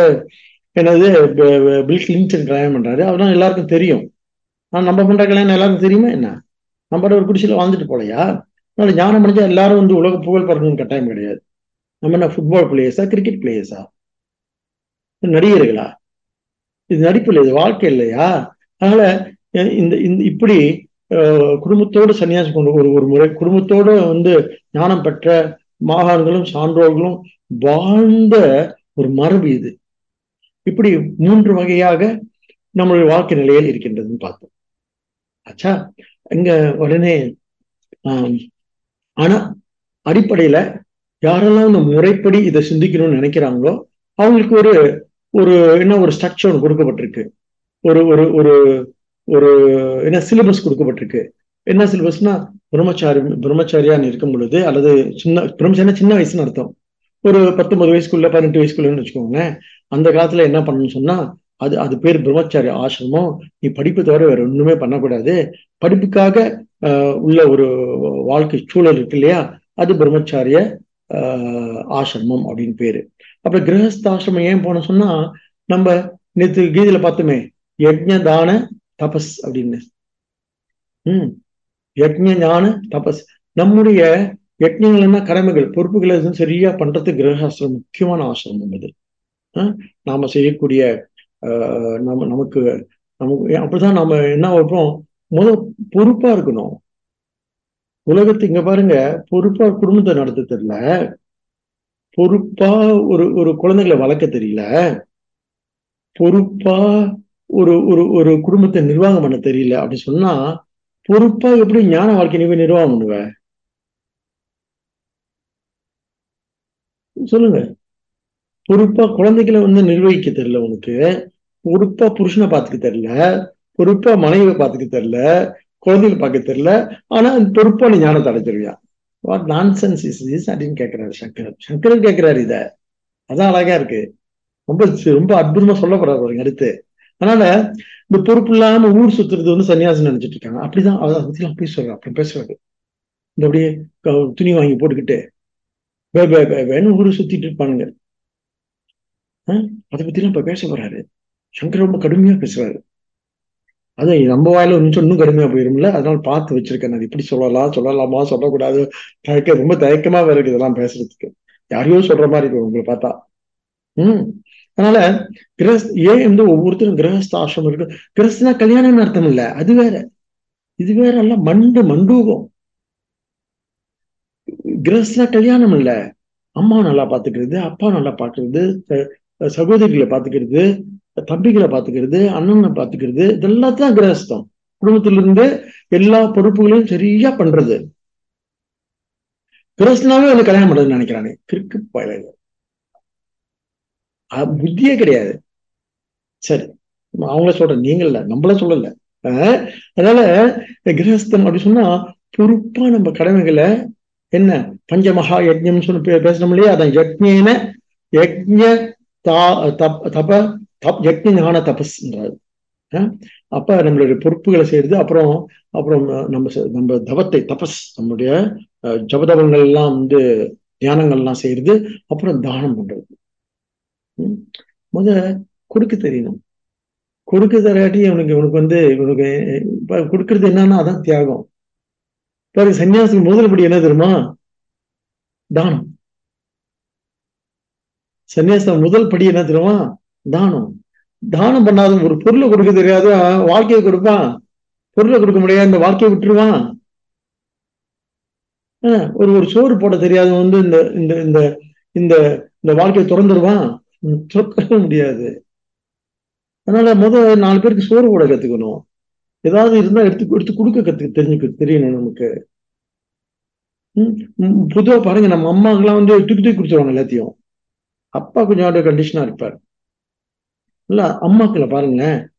என்னது பில் கிளின்டன் கல்யாணம் பண்றாரு. அவர்தான் எல்லாருக்கும் தெரியும். ஆனால் நம்ம பண்ற கல்யாணம் எல்லாருக்கும் தெரியுமா என்ன? நம்ம பாட்டு ஒரு குடிசையில் வாழ்ந்துட்டு போலையா? அதனால ஞானம் அடைஞ்சா எல்லாரும் வந்து உலக புகழ் பெறணும்னு கட்டாயம் கிடையாது. நம்ம என்ன ஃபுட்பால் பிளேயர்ஸா கிரிக்கெட் பிளேயர்ஸா நடிகர்களா? இது நடிப்பு இல்லை இது வாழ்க்கை இல்லையா? அதனால இந்த இந்த இப்படி குடும்பத்தோடு சன்னியாசம் கொண்டு ஒரு ஒரு முறை குடும்பத்தோடு வந்து ஞானம் பெற்ற மாகாண்களும் சான்றோர்களும் வாழ்ந்த ஒரு மரபு இது. இப்படி மூன்று வகையாக நம்மளுடைய வாழ்க்கை நிலையில் இருக்கின்றதுன்னு பார்த்தோம். ஆச்சா? இங்க உடனே ஆஹ் ஆனா அடிப்படையில யாரெல்லாம் இந்த முறைப்படி இதை சிந்திக்கணும்னு நினைக்கிறாங்களோ அவங்களுக்கு ஒரு ஒரு என்ன ஒரு ஸ்ட்ரக்சர் ஒன்று கொடுக்கப்பட்டிருக்கு. ஒரு ஒரு ஒரு ஒரு என்ன சிலபஸ் கொடுக்கப்பட்டிருக்கு. என்ன சிலபஸ்னா பிரம்மச்சாரி பிரம்மச்சாரியான்னு இருக்கும் பொழுது அல்லது சின்ன பிரம்மச்சாரியா சின்ன வயசுன்னு அர்த்தம். ஒரு பத்தொன்பது வயசுக்குள்ள பதினெட்டு வயசுக்குள்ளன்னு வச்சுக்கோங்களேன் அந்த காலத்துல என்ன பண்ணணும்னு சொன்னா அது அது பேர் பிரம்மச்சாரி ஆசிரமம். நீ படிப்பு தவிர வேற ஒண்ணுமே பண்ணக்கூடாது. படிப்புக்காக உள்ள ஒரு வாழ்க்கை சூழல் இருக்கு இல்லையா? அது பிரம்மச்சாரிய ஆசிரமம் அப்படின்னு பேரு. அப்புறம் கிரகஸ்தாசிரமம் ஏன் போன சொன்னா நம்ம நேற்று கீதையில பார்த்தோமே யஜ்ஞ தான தபஸ் அப்படின்னு. உம் யஜ்ஞ ஞான தபஸ். நம்முடைய யஜ்ஞங்கள்னா கடமைகள் பொறுப்புகளை சரியா பண்றது கிரகாசிரமம் முக்கியமான ஆசிரமம் அது. நாம செய்யக்கூடிய நம்ம நமக்கு நமக்கு அப்படிதான் நாம என்ன வைப்போம்? முத பொறுப்பா இருக்கணும். உலகத்து இங்க பாருங்க பொறுப்பா குடும்பத்தை நடத்த தெரியல பொறுப்பா ஒரு ஒரு குழந்தைகளை வளர்க்க தெரியல. பொறுப்பா ஒரு ஒரு ஒரு குடும்பத்தை நிர்வாகம் பண்ண தெரியல அப்படி சொன்னா பொறுப்பா எப்படி ஞான வாழ்க்கை நீ நிர்வாகம் பண்ணுவ? சொல்லுங்க. பொறுப்பா குழந்தைகளை வந்து நிர்வகிக்க தெரியல உனக்கு. பொறுப்பா புருஷனை பார்த்துக்க தெரியல. பொறுப்பா மனைவியை பார்த்துக்க தெரியல. குழந்தைகளை பார்க்க தெரியல. ஆனா பொறுப்பா நீ ஞானத்தை அடைஞ்சிருவியா? What nonsense is is அப்படின்னு கேட்கிறாரு சங்கர். சங்கரன் கேட்கிறாரு இத. அதான் அழகா இருக்கு. ரொம்ப ரொம்ப அற்புதமா சொல்ல போறாரு அடுத்து. அதனால இந்த பொறுப்பு இல்லாம ஊர் சுத்துறது வந்து சன்னியாசம் நினைச்சிட்டு இருக்காங்க. அப்படிதான் அதை பத்தி அப்படி சொல்றாரு. அப்படி பேசுறாரு. இந்த அப்படியே துணி வாங்கி போட்டுக்கிட்டு வே வே வே வேணும் ஊரு சுத்திட்டு இருப்பானுங்க. அதை பத்தி எல்லாம் இப்ப பேச போறாரு. சங்கர் ரொம்ப கடுமையா பேசுறாரு. அது நம்ம வாயில ஒரு நிமிஷம் இன்னும் கடுமையா போயிரும்ல? அதனால பார்த்து வச்சிருக்கேன் அது இப்படி சொல்லலாம் சொல்லலாமா சொல்லக்கூடாது. தயக்க ரொம்ப தயக்கமா இருக்கு இதெல்லாம் பேசுறதுக்கு. யாரையோ சொல்ற மாதிரி இருக்கு உங்களை பார்த்தா. உம் அதனால கிரஸ் ஏன் வந்து ஒவ்வொருத்தரும் கிரகஸ்த இருக்கு? கிரஸ்னா கல்யாணம்னு அர்த்தம் இல்ல. அது வேற. இது வேற அல்ல. மண்டு மண்டூகம் கிரஸ்தனா கல்யாணம் இல்ல. அம்மா நல்லா பாத்துக்கிறது அப்பா நல்லா பாக்குறது சகோதரிகளை பாத்துக்கிறது தம்பிகளை பார்த்துக்கிறது அண்ணனை பார்த்துக்கிறது இதெல்லாம் தான் கிரகஸ்தம். குடும்பத்திலிருந்து எல்லா பொறுப்புகளையும் சரியா பண்றது. கிரகஸ்தனாவே வந்து கல்யாணம் பண்றதுன்னு நினைக்கிறானே. கிறுக்கு பழக புத்தியே கிடையாது. சரி அவங்கள சொல்றேன். நீங்க இல்ல நம்மள சொல்லல. அதனால கிரகஸ்தம் அப்படி சொன்னா பொறுப்பா நம்ம கடமைகளை என்ன பஞ்சமகா யஜ்யம் சொல்லி பேசணும் இல்லையா? அதான் யஜ்ஞேன யஜ்ய தா தப தப் யஜ்ஞ ஞான தபஸ்ன்றாரு அப்ப நம்மளுடைய பொறுப்புகளை செய்யறது அப்புறம் அப்புறம் நம்ம நம்ம தவத்தை தபஸ் நம்முடைய ஜபதவங்கள் எல்லாம் வந்து தியானங்கள் எல்லாம் செய்யறது அப்புறம் தானம் பண்றது. முத கொடுக்க தெரியணும். கொடுக்க தராட்டி இவனுக்கு இவனுக்கு வந்து இவனுக்கு இப்ப கொடுக்கறது என்னன்னா அதான் தியாகம். பாரு சன்னியாசி முதல் படி என்ன தெரியுமா? தானம். சன்னியாசம் முதல் படி என்ன தெரியுமா? தானம். தானம் பண்ணாத ஒரு பொருளை கொடுக்க தெரியாது? வாழ்க்கையை கொடுப்பான். பொருளை கொடுக்க முடியாது இந்த வாழ்க்கையை விட்டுருவான். ஆஹ் ஒரு ஒரு சோறு போட தெரியாதவன் வந்து இந்த இந்த இந்த இந்த இந்த வாழ்க்கையை திறந்துருவான். திறக்கவே முடியாது. அதனால முத நாலு பேருக்கு சோறு போட கத்துக்கணும். ஏதாவது இருந்தா எடுத்து எடுத்து கொடுக்க கத்து தெரிஞ்சுக்க தெரியணும் நமக்கு. பொதுவாக பாருங்க நம்ம அம்மாக்கெல்லாம் வந்து தூக்கி தூக்கி கொடுத்துருவாங்க எல்லாத்தையும். அப்பா கொஞ்சம் கண்டிஷனா இருப்பார். இல்ல அம்மாக்களை பாருங்க.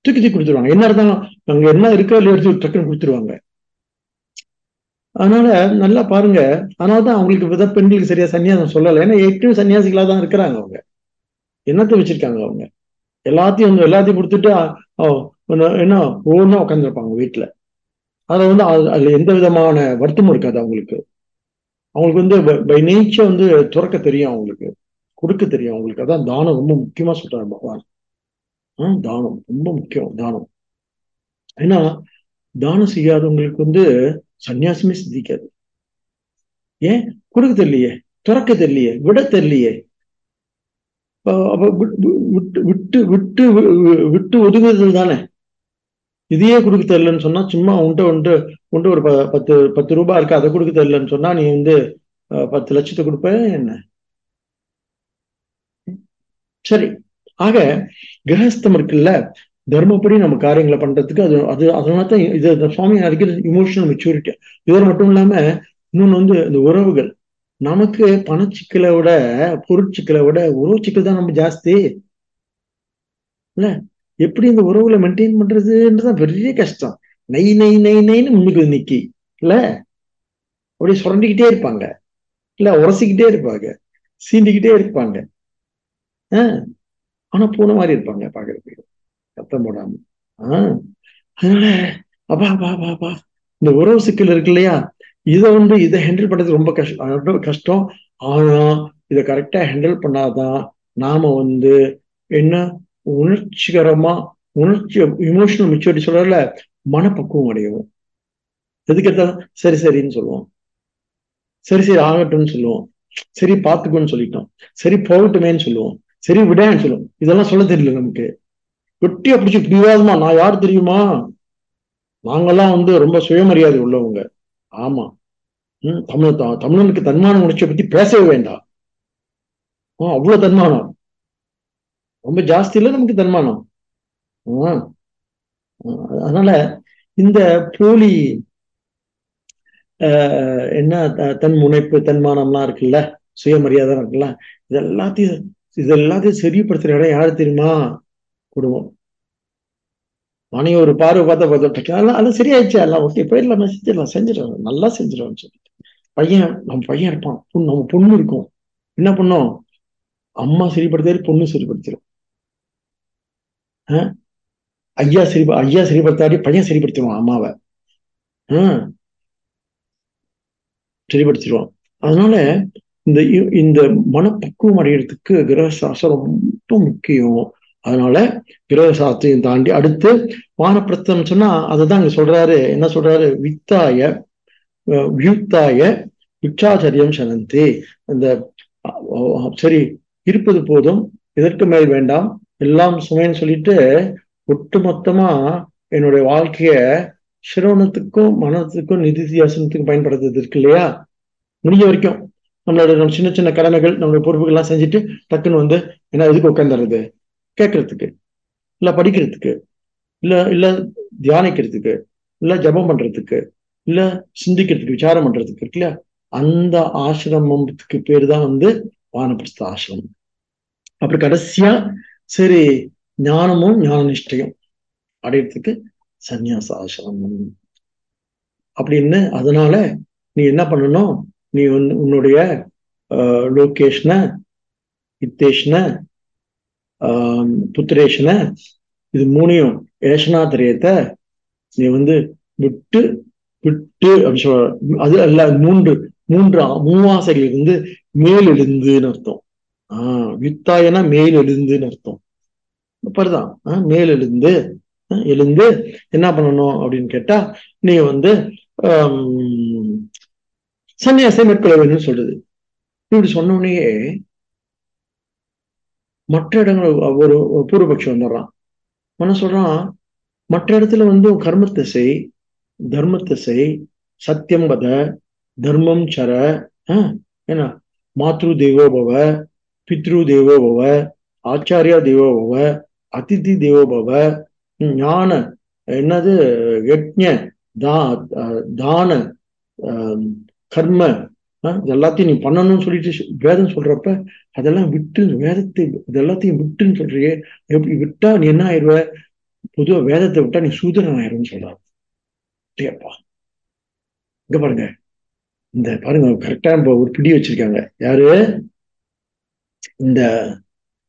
தூக்கி தூக்கி கொடுத்துருவாங்க. என்ன இருந்தாலும் அங்க என்ன இருக்கோ இல்லையோ எடுத்து டக்குன்னு கொடுத்துருவாங்க. அதனால நல்லா பாருங்க. அதனாலதான் அவங்களுக்கு வித பெண்களுக்கு சரியா சன்னியாசம் சொல்லலை. ஏன்னா ஏற்கனவே சன்னியாசிகளா தான் இருக்கிறாங்க அவங்க. என்னத்தை வச்சிருக்காங்க அவங்க? எல்லாத்தையும் வந்து எல்லாத்தையும் கொடுத்துட்டு என்ன ஒவ்வொன்றா உட்காந்துருப்பாங்க வீட்டுல அதுல வந்து அது- அதுல எந்த விதமான வருத்தமும் இருக்காது அவங்களுக்கு. அவங்களுக்கு வந்து பை நேச்சர் வந்து துறக்க தெரியும் அவங்களுக்கு. கொடுக்க தெரியும் அவங்களுக்கு. அதான் தானம் ரொம்ப முக்கியமா சொல்றாரு பகவான். தானம். ரொம்ப முக்கியம் தானம். ஏன்னா தானம் செய்யாதவங்களுக்கு வந்து சன்னியாசமே சித்திக்காது. ஏன்? கொடுக்க தெரியலையே துறக்க தெரியலையே விட தெரியலையே. விட்டு விட்டு விட்டு வி- விட்டு ஒதுங்குதல் தானே. இதையே கொடுக்க தெரியலன்னு சொன்னா சும்மா உன்ட்ட உன்ட்டு உன்ட்டு ஒரு ப- பத்து பத்து ரூபாய் இருக்கு அதை கொடுக்க தெரியலன்னு சொன்னா நீ வந்து பத்து லட்சத்தை கொடுப்ப என்ன? சரி. ஆக கிரகஸ்தம் இருக்குல்ல தர்மப்படி நம்ம காரியங்களை பண்றதுக்கு அது அது அதனால தான் இது இந்த சுவாமி அடிக்கிற இமோஷனல் மெச்சூரிட்டி இதோட மட்டும் இல்லாம இன்னொன்னு வந்து இந்த உறவுகள். நமக்கு பணச்சிக்கலை விட பொருட்சிக்கலை விட உறவு சிக்கல் தான் நம்ம ஜாஸ்தி. இல்ல? எப்படி இந்த உறவுகளை மெயின்டைன் பண்றதுன்றதான் பெரிய கஷ்டம். நை நை நை நைன்னு முன்னுக்கு நிக்கி. இல்ல? அப்படியே சுரண்டிக்கிட்டே இருப்பாங்க. இல்ல உரசிக்கிட்டே இருப்பாங்க. சீண்டிக்கிட்டே இருப்பாங்க. ஆஹ் ஆனா பூனை மாதிரி இருப்பாங்க பாக்குறதுக்கு. சத்தம் போடாம. ஆஹ் அதனால அப்பா அப்பா அப்பா அப்பா. இந்த உறவு சிக்கல் இருக்கு இல்லையா? இதை வந்து இதை ஹேண்டில் பண்றது ரொம்ப கஷ்டம் ரொம்ப கஷ்டம். ஆனா இதை கரெக்டா ஹேண்டில் பண்ணாதான் நாம வந்து என்ன உணர்ச்சிகரமா உணர்ச்சி இமோஷனல் மெச்சூரிட்டி சொல்றதுல மனப்பக்குவம் அடையும் எதுக்கு எடுத்தாலும் சரி சரின்னு சொல்லுவோம். சரி சரி ஆகட்டும்னு சொல்லுவோம். சரி பார்த்துக்கோன்னு சொல்லிட்டோம். சரி போகட்டுமேன்னு சொல்லுவோம். சரி விடேன்னு சொல்லும் இதெல்லாம் சொல்ல தெரியல நமக்கு. வெட்டியா பிடிச்சி பிடிவாதமா நான் யார் தெரியுமா? நாங்கெல்லாம் வந்து ரொம்ப சுயமரியாதை உள்ளவங்க. ஆமா. ம் தமிழ் தமிழனுக்கு தன்மான உணர்ச்சியை பத்தி பேசவே வேண்டாம். ஆ, அவ்வளவு தன்மானம். ரொம்ப ஜாஸ்தி இல்லை நமக்கு தன்மானம். ஆ, அதனால இந்த போலி என்ன த- தன் முனைப்பு தன்மானம்லாம் இருக்குல்ல சுயமரியாதை இருக்குல்ல இது எல்லாத்தையும் இது எல்லாத்தையும் சரிப்படுத்துற இடம் யாரு தெரியுமா? குடும்பம். மனைவி ஒரு பார்வை பார்த்தா பார்த்தா அதெல்லாம் அதெல்லாம் சரியாயிடுச்சு. எல்லாம் ஓகே போயிடலாம் செஞ்சிடலாம் செஞ்சிடலாம். நல்லா செஞ்சிடலாம் சொல்லி பையன் நம்ம பையன் இருப்பான். பொண்ணு நம்ம பொண்ணு இருக்கும். என்ன பண்ணோம்? அம்மா சரிப்படுத்தாரு பொண்ணு சரிப்படுத்திடும் ஐயா சரி ஐயா சரிப்படுத்தாடி பையன் சரிப்படுத்திடுவான் அம்மாவை. சரிப்படுத்திடுவான் அதனால இந்த இ- இந்த மனப்பக்குவம் அடையிறதுக்கு கிரகசாஸ்திரம் ரொம்ப முக்கியம். அதனால கிரகசாஸ்திரம் தாண்டி அடுத்து வானப்பிரத்தம் சொன்னா அதுதான் இங்க சொல்றாரு. என்ன சொல்றாரு? வித்தாய வியூத்தாய வியுக்தாய சனந்தி இந்த சரி இருப்பது போதும் இதற்கு மேல் வேண்டாம் எல்லாம் சுமைன்னு சொல்லிட்டு ஒட்டுமொத்தமா என்னுடைய வாழ்க்கைய சிரவணத்துக்கும் மனத்துக்கும் நிதி நிதித்தியாசனத்துக்கும் பயன்படுத்துறது இருக்கு இல்லையா? முடிஞ்ச வரைக்கும். நம்மளோட நம்ம சின்ன சின்ன கடமைகள் நம்மளுடைய பொறுப்புகள் எல்லாம் செஞ்சுட்டு டக்குன்னு வந்து என்ன எதுக்கு உட்காந்துறது கேட்கறதுக்கு இல்ல படிக்கிறதுக்கு இல்ல இல்ல தியானிக்கிறதுக்கு இல்ல ஜெபம் பண்றதுக்கு இல்ல சிந்திக்கிறதுக்கு விசாரம் பண்றதுக்கு இல்லையா? அந்த ஆசிரமத்துக்கு பேர் தான் வந்து வானப்பிரஸ்த ஆசிரமம். அப்புறம் கடைசியா சரி ஞானமும் ஞான நிஷ்டையும் அடையிறதுக்கு சந்நியாச ஆசிரமம். அப்படின்னு அதனால நீ என்ன பண்ணணும்? நீ உன்- உன்னுடைய ஆஹ், லோகேஷ்ன இத்தேஷ்ன ஆஹ், இது மூணையும் ஏஷனாத்திரியத்தை நீ வந்து விட்டு விட்டு அப்படின்னு சொல்ற அது அல்ல மூன்று மூன்று மூவாசைகள் வந்து மேல் எழுந்துன்னு அர்த்தம். ஆஹ் வித்தாயனா மேல் எழுந்துன்னு அர்த்தம். பருதான் ஆஹ் மேல் எழுந்து எழுந்து என்ன பண்ணணும் அப்படின்னு கேட்டா நீ வந்து சன்னியாசை மேற்கொள்ள வேண்டும் சொல்றது இப்படி சொன்னோடனே மற்ற இடங்கள் ஒரு பூர்வபக்ஷம் வந்துடுறான். என்ன சொல்றான்? மற்ற இடத்துல வந்து கர்மத்தை செய் தர்மத்தை செய் சத்தியம் வத தர்மம் சர என்ன? மாத்ரு தேவோபவ பித்ரு தேவோபவ ஆச்சாரியா தேவோபவ அதிதி தேவோபவ ஞான என்னது? யஜ்ய தா தான கர்ம எல்லாத்தையும் நீ பண்ணணும்னு சொல்லிட்டு வேதம் சொல்றப்ப அதெல்லாம் விட்டு வேதத்தை இதெல்லாத்தையும் விட்டுன்னு சொல்றியே எப்படி விட்டா நீ என்ன ஆயிடுவ? பொதுவா வேதத்தை விட்டா நீ சூதரன் ஆயிரும்னு சொல்றாரு டேப்பா. இங்க பாருங்க. இந்த பாருங்க கரெக்டா ஒரு பிடி வச்சிருக்காங்க. யாரு? இந்த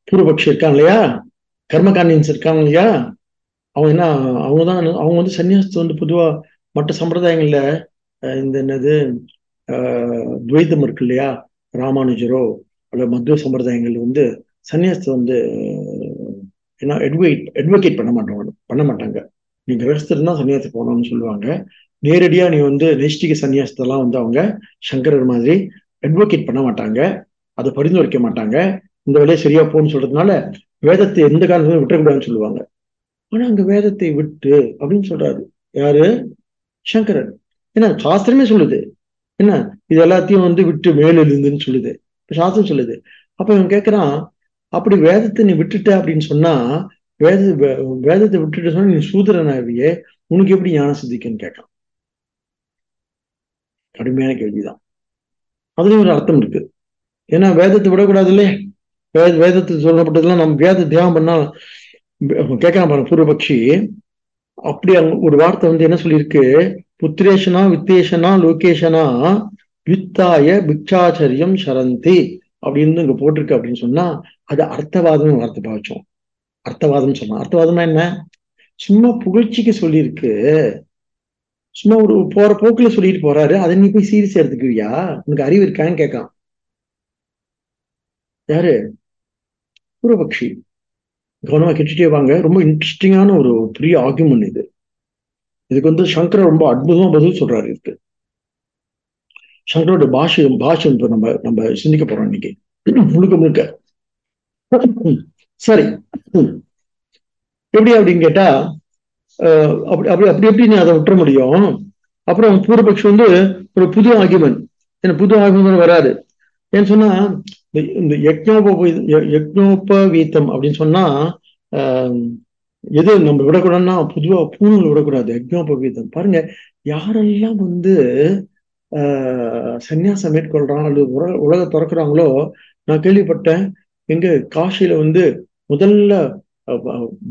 பூர்வபக்ஷி இருக்காங்க இல்லையா? கர்மகாண்டியன்ஸ் இருக்காங்க இல்லையா? அவங்க என்ன அவங்க தான் அவங்க வந்து சன்னியாசத்தை வந்து பொதுவா மற்ற சம்பிரதாயங்கள்ல இந்த என்னது துவைதம் இருக்கு இல்லையா? ராமானுஜரோ அல்லது மத்துவ சம்பிரதாயங்கள் வந்து சன்னியாசத்தை வந்து என்ன அட்வைட் அட்வொகேட் பண்ண மாட்டாங்க பண்ண மாட்டாங்க. நீ கிரகஸ்தர் தான் சன்னியாசம் போகணும்னு சொல்லுவாங்க. நேரடியாக நீ வந்து நெஷ்டிக சன்னியாசத்தெல்லாம் வந்து அவங்க சங்கரர் மாதிரி அட்வொகேட் பண்ண மாட்டாங்க. அதை பரிந்துரைக்க மாட்டாங்க. இந்த வேலையை சரியா போகணும்னு சொல்றதுனால வேதத்தை எந்த காலத்துலையும் விட்டக்கூடாதுன்னு சொல்லுவாங்க. ஆனா அங்க வேதத்தை விட்டு அப்படின்னு சொல்றாரு. யாரு? சங்கரன் ஏன்னா சாஸ்திரமே சொல்லுது. என்ன? இது எல்லாத்தையும் வந்து விட்டு மேலெழுந்துன்னு சொல்லுது. சாஸ்திரம் சொல்லுது. அப்ப இவன் கேட்கிறான் அப்படி வேதத்தை நீ விட்டுட்ட அப்படின்னு சொன்னா வேத வேதத்தை விட்டுட்டு சொன்னா நீ சூதரனாவியே உனக்கு எப்படி ஞானம் சித்திக்குன்னு கேட்கான் கடுமையான கேள்விதான். அதுலயும் ஒரு அர்த்தம் இருக்கு. ஏன்னா வேதத்தை விடக்கூடாது இல்லையே வேத வேதத்தில் சொல்லப்பட்டதெல்லாம் நம்ம வேத தியானம் பண்ணா கேட்கலாம் பாருங்க பூர்வபக்ஷி. அப்படி ஒரு வார்த்தை வந்து என்ன சொல்லியிருக்கு? புத்திரேஷனா வித்தேஷனா லோகேஷனா யுத்தாய பிக்ஷாச்சரியம் சரந்தி அப்படின்னு இங்க போட்டிருக்கு அப்படின்னு சொன்னா அது அர்த்தவாதம் வார்த்தை பாவச்சோம் அர்த்தவாதம் சொன்னா. அர்த்தவாதம்னா என்ன? சும்மா புகழ்ச்சிக்கு சொல்லியிருக்கு. சும்மா ஒரு போற போக்குல சொல்லிட்டு போறாரு. அதை நீ போய் சீரியஸ் எடுத்துக்குவியா? உனக்கு அறிவு இருக்கான்னு கேட்கான். யாரு? பூர்வபக்ஷி. கவனமா கேட்டுட்டே வாங்க. ரொம்ப இன்ட்ரெஸ்டிங்கான ஒரு பெரிய ஆர்குமெண்ட் இது. இதுக்கு வந்து சங்கர் ரொம்ப அற்புதமா பதில் சொல்றாரு இருக்கு சங்கரோட பாஷை பாஷை இப்ப நம்ம நம்ம சிந்திக்க போறோம் இன்னைக்கு. முழுக்க முழுக்க. சரி. எப்படி அப்படின்னு கேட்டா அப்படி அப்படி அப்படி எப்படி நீ அதை விட்டுற முடியும். அப்புறம் பூர்வபக்ஷம் வந்து ஒரு புது ஆகியமன் எனக்கு புது ஆகியமன் வராது. ஏன்னு சொன்னா இந்த யக்ஞோப யக்னோபவீத்தம் அப்படின்னு சொன்னா எது நம்ம விடக்கூடாதுன்னா பொதுவா பூணூல் விடக்கூடாது யக்னோபவீத்தம் பாருங்க யாரெல்லாம் வந்து ஆஹ் சன்னியாசம் மேற்கொள்றாங்க அல்லது உலக உலக திறக்கிறாங்களோ நான் கேள்விப்பட்டேன் எங்க காசியில வந்து முதல்ல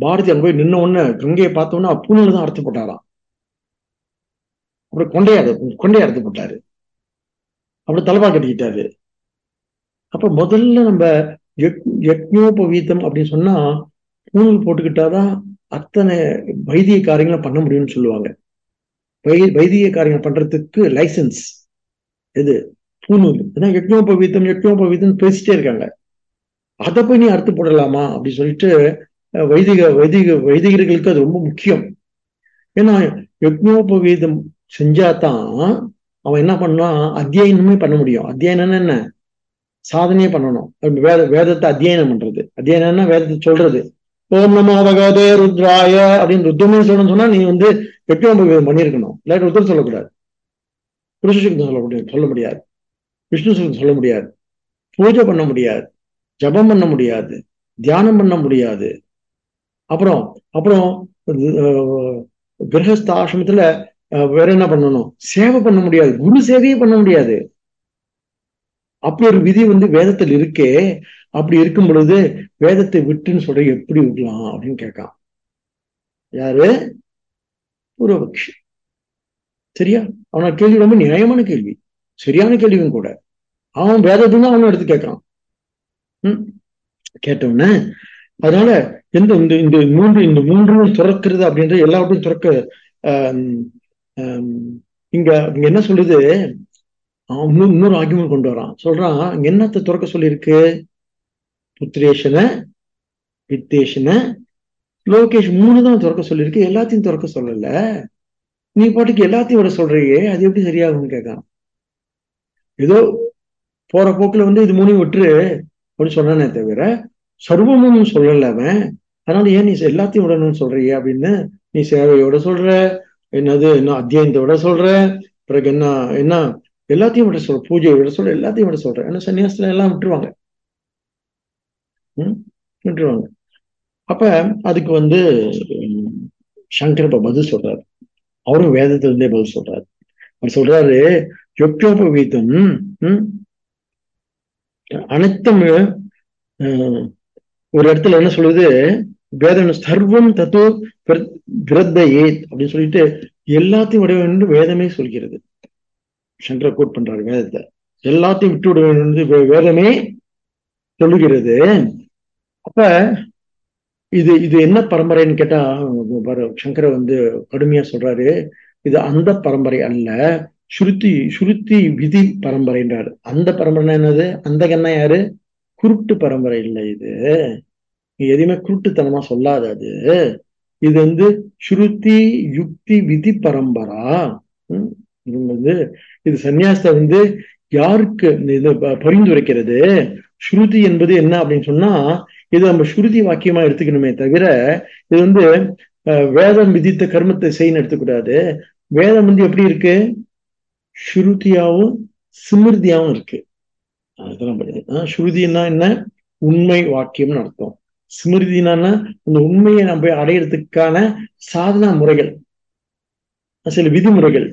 பாரதி அங்க போய் நின்ன உடனே கங்கையை பார்த்தோன்னா பூணூல் தான் அறுத்து போட்டாராம். அப்புறம் கொண்டையா கொண்டையை அறுத்து போட்டாரு. அப்புறம் தலைவா கட்டிக்கிட்டாரு. அப்ப முதல்ல நம்ம யக்ஞோபவீதம் அப்படின்னு சொன்னா பூணூல் போட்டுக்கிட்டாதான் அத்தனை வைத்திய காரியங்களை பண்ண முடியும்னு சொல்லுவாங்க. வை வைத்திய காரியங்கள் பண்றதுக்கு லைசன்ஸ் எது? பூநூல். ஏன்னா யக்ஞோபவீதம் யக்ஞோபவீதம் பேசிட்டே இருக்காங்க. அதை போய் நீ அறுத்து போடலாமா? அப்படின்னு சொல்லிட்டு வைதிக வைதிக வைதிகர்களுக்கு அது ரொம்ப முக்கியம். ஏன்னா யக்ஞோபவீதம் செஞ்சாதான் அவன் என்ன பண்ணான் அத்தியாயனமே பண்ண முடியும். அத்தியாயனம் என்ன? சாதனையே பண்ணணும். வேத வேதத்தை அத்தியாயனம் பண்றது. அத்தியாயனம்னா வேதத்தை சொல்றது. ஓம் நமோ பகவதே ருத்ராய அப்படின்னு ருத்ரமே சொல்லணும்னு சொன்னா நீ வந்து யக்ஞோபவீதம் பண்ணியிருக்கணும். இல்லாட்டி ருத்ரம் சொல்லக்கூடாது. புருஷசுக்தம் சொல்ல முடியாது சொல்ல முடியாது. விஷ்ணு சுக்தம் சொல்ல முடியாது. பூஜை பண்ண முடியாது. ஜபம் பண்ண முடியாது. தியானம் பண்ண முடியாது. அப்புறம் அப்புறம் கிரகஸ்த ஆசிரமத்துல வேற என்ன பண்ணணும்? சேவை பண்ண முடியாது. குரு சேவையே பண்ண முடியாது. அப்படி ஒரு விதி வந்து வேதத்தில் இருக்கே. அப்படி இருக்கும் பொழுது வேதத்தை விட்டுன்னு சொல்ற எப்படி விடலாம் அப்படின்னு கேட்கான் யாரு? பூர்வபக்ஷி. சரியா? அவன கேள்வி ரொம்ப நியாயமான கேள்வி. சரியான கேள்வியும் கூட. அவன் வேதத்தை தான் அவனும் எடுத்து கேட்கறான். உம் கேட்டவன அதனால எந்த இந்த இந்த மூன்று இந்த மூன்றும் துறக்கிறது அப்படின்ற எல்லாவற்றையும் துறக்க இங்க இங்க என்ன சொல்லுது? அவன் இன்னொரு இன்னொரு ஆர்குமெண்ட் கொண்டு வரான். சொல்றான் இங்க என்னத்தை துறக்க சொல்லியிருக்கு? புத்ரேஷன வித்தேஷன லோகேஷ் மூணு தான் திறக்க சொல்லியிருக்கு எல்லாத்தையும் திறக்க சொல்லல. நீ பாட்டுக்கு எல்லாத்தையும் விட சொல்றியே அது எப்படி சரியாகும்னு கேட்கான் ஏதோ போற போக்குல வந்து இது மூணையும் விட்டுரு அப்படின்னு சொன்னானே தவிர சர்வமும் சொல்லல அவன். அதனால ஏன் நீ எல்லாத்தையும் விடணும்னு சொல்றிய அப்படின்னு நீ சேவையோட சொல்ற என்னது என்ன அத்தியாயத்தை விட சொல்ற பிறகு என்ன என்ன எல்லாத்தையும் விட சொல்ற பூஜையை விட சொல்ற எல்லாத்தையும் விட சொல்ற. ஏன்னா சன்னியாசத்துல எல்லாம் விட்டுருவாங்க. விட்டுருவாங்க அப்ப அதுக்கு வந்து சங்கர் இப்ப பதில் சொல்றாரு. அவரும் வேதத்திலிருந்தே பதில் சொல்றாரு. அவர் சொல்றாரு யுக்தோபவீதம் அனைத்தும் ஒரு இடத்துல என்ன சொல்லுது? வேதம் சர்வம் தத்துவ விரத்தையே அப்படின்னு சொல்லிட்டு எல்லாத்தையும் விட வேண்டும் என்று வேதமே சொல்கிறது. சங்கர கோட் பண்றாரு வேதத்தை எல்லாத்தையும் விட்டு விட வேண்டும் வேதமே சொல்லுகிறது. அப்ப இது இது என்ன பரம்பரைன்னு கேட்டா சங்கர வந்து கடுமையா சொல்றாரு. இது அந்த பரம்பரை அல்ல. ஸ்ருதி ஸ்ருதி விதி பரம்பரைன்றாரு. அந்த பரம்பரை என்னது? அந்த கண்ணா யாரு? குருட்டு பரம்பரை இல்லை இது. எதையுமே குருட்டுத்தனமா சொல்லாத அது. இது வந்து ஸ்ருதி யுக்தி விதி பரம்பரா? இது வந்து இது சன்னியாசத்தை வந்து யாருக்கு இது பரிந்துரைக்கிறது? ஸ்ருதி என்பது என்ன அப்படின்னு சொன்னா இது நம்ம ஸ்ருதி வாக்கியமா எடுத்துக்கணுமே தவிர இது வந்து அஹ், வேதம் விதித்த கர்மத்தை செய்யணும் எடுத்துக்கூடாது. வேதம் வந்து எப்படி இருக்கு? ஸ்ருதியாவும் சிமிருதியாவும் இருக்கு. அதெல்லாம் ஆஹ் ஸ்ருதின்னா என்ன? உண்மை வாக்கியம்னு அர்த்தம். ஸ்மிருதினா அந்த உண்மையை நம்ம அடையிறதுக்கான சாதனா முறைகள். சில விதிமுறைகள்.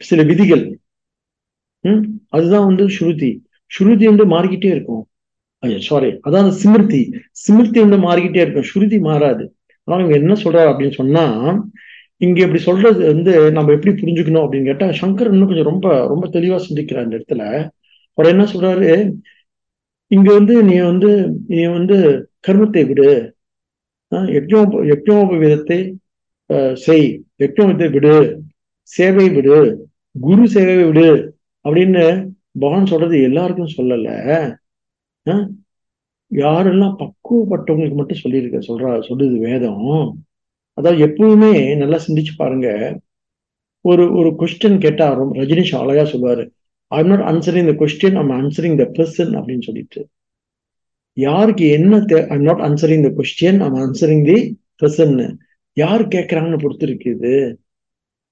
சில விதிகள். ம் அதுதான் வந்து ஸ்ருதி. ஸ்ருதி வந்து மாறிக்கிட்டே இருக்கும். சாரி அதான் சிமிருத்தி. சிமிருத்தி வந்து மாறிக்கிட்டே இருக்கும் ஸ்ருதி மாறாது. ஆனால் இவங்க என்ன சொல்றாரு அப்படின்னு சொன்னா இங்க இப்படி சொல்றது வந்து நம்ம எப்படி புரிஞ்சுக்கணும் அப்படின்னு கேட்டா சங்கர் இன்னும் கொஞ்சம் ரொம்ப ரொம்ப தெளிவா சிந்திக்கிறார் அந்த இடத்துல. அவர் என்ன சொல்றாரு? இங்க வந்து நீ வந்து நீ வந்து கர்மத்தை விடு. யஜ்னோப யஜ்னோபவிதத்தை விதத்தை செய். யஜ்னோபத்தை விடு. சேவை விடு. குரு சேவை விடு. அப்படின்னு பகவான் சொல்றது எல்லாருக்கும் சொல்லலை. யாரெல்லாம் பக்குவப்பட்டவங்களுக்கு மட்டும் சொல்லியிருக்க சொல்றா சொல்லுது வேதம். அதாவது எப்பவுமே நல்லா சிந்திச்சு பாருங்க. ஒரு ஒரு கொஸ்டின் கேட்டா ரொம்ப ரஜினிஷ் அழகா சொல்லுவாரு I'm not answering the question I'm answering the person அப்படின்னு சொல்லிட்டு. யாருக்கு என்ன தே I'm not answering the question I'm answering the person யார் கேட்கறாங்கன்னு பொறுத்து இருக்குது.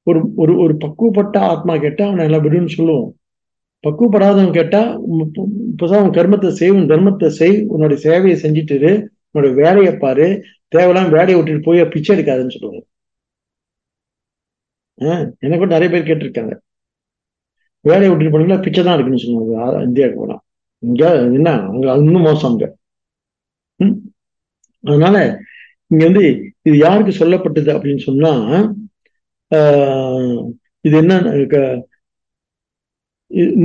ஒரு ஒரு ஒரு பக்குவப்பட்ட ஆத்மா கேட்டா அவனை எல்லாம் விடுன்னு சொல்லுவோம். பக்குவப்படாதவன் கேட்டா புதுசாக உன் கர்மத்தை செய் உன் தர்மத்தை செய் உன்னோட சேவையை செஞ்சுட்டு உன்னோட வேலையை பாரு தேவையில்லாம வேலையை விட்டுட்டு போய் பிச்சை எடுக்காதுன்னு சொல்லுவாங்க. ஆஹ் எனக்கு கூட நிறைய பேர் கேட்டிருக்காங்க. வேலையை விட்டுட்டு போனீங்களா பிச்சை தான் இருக்குன்னு சொல்லுவாங்க இந்தியாவுக்கு போனா. இங்க என்ன அங்க இன்னும் மோசம் அங்க. ம்? அதனால இங்க வந்து இது யாருக்கு சொல்லப்பட்டது அப்படின்னு சொன்னா இது என்ன க-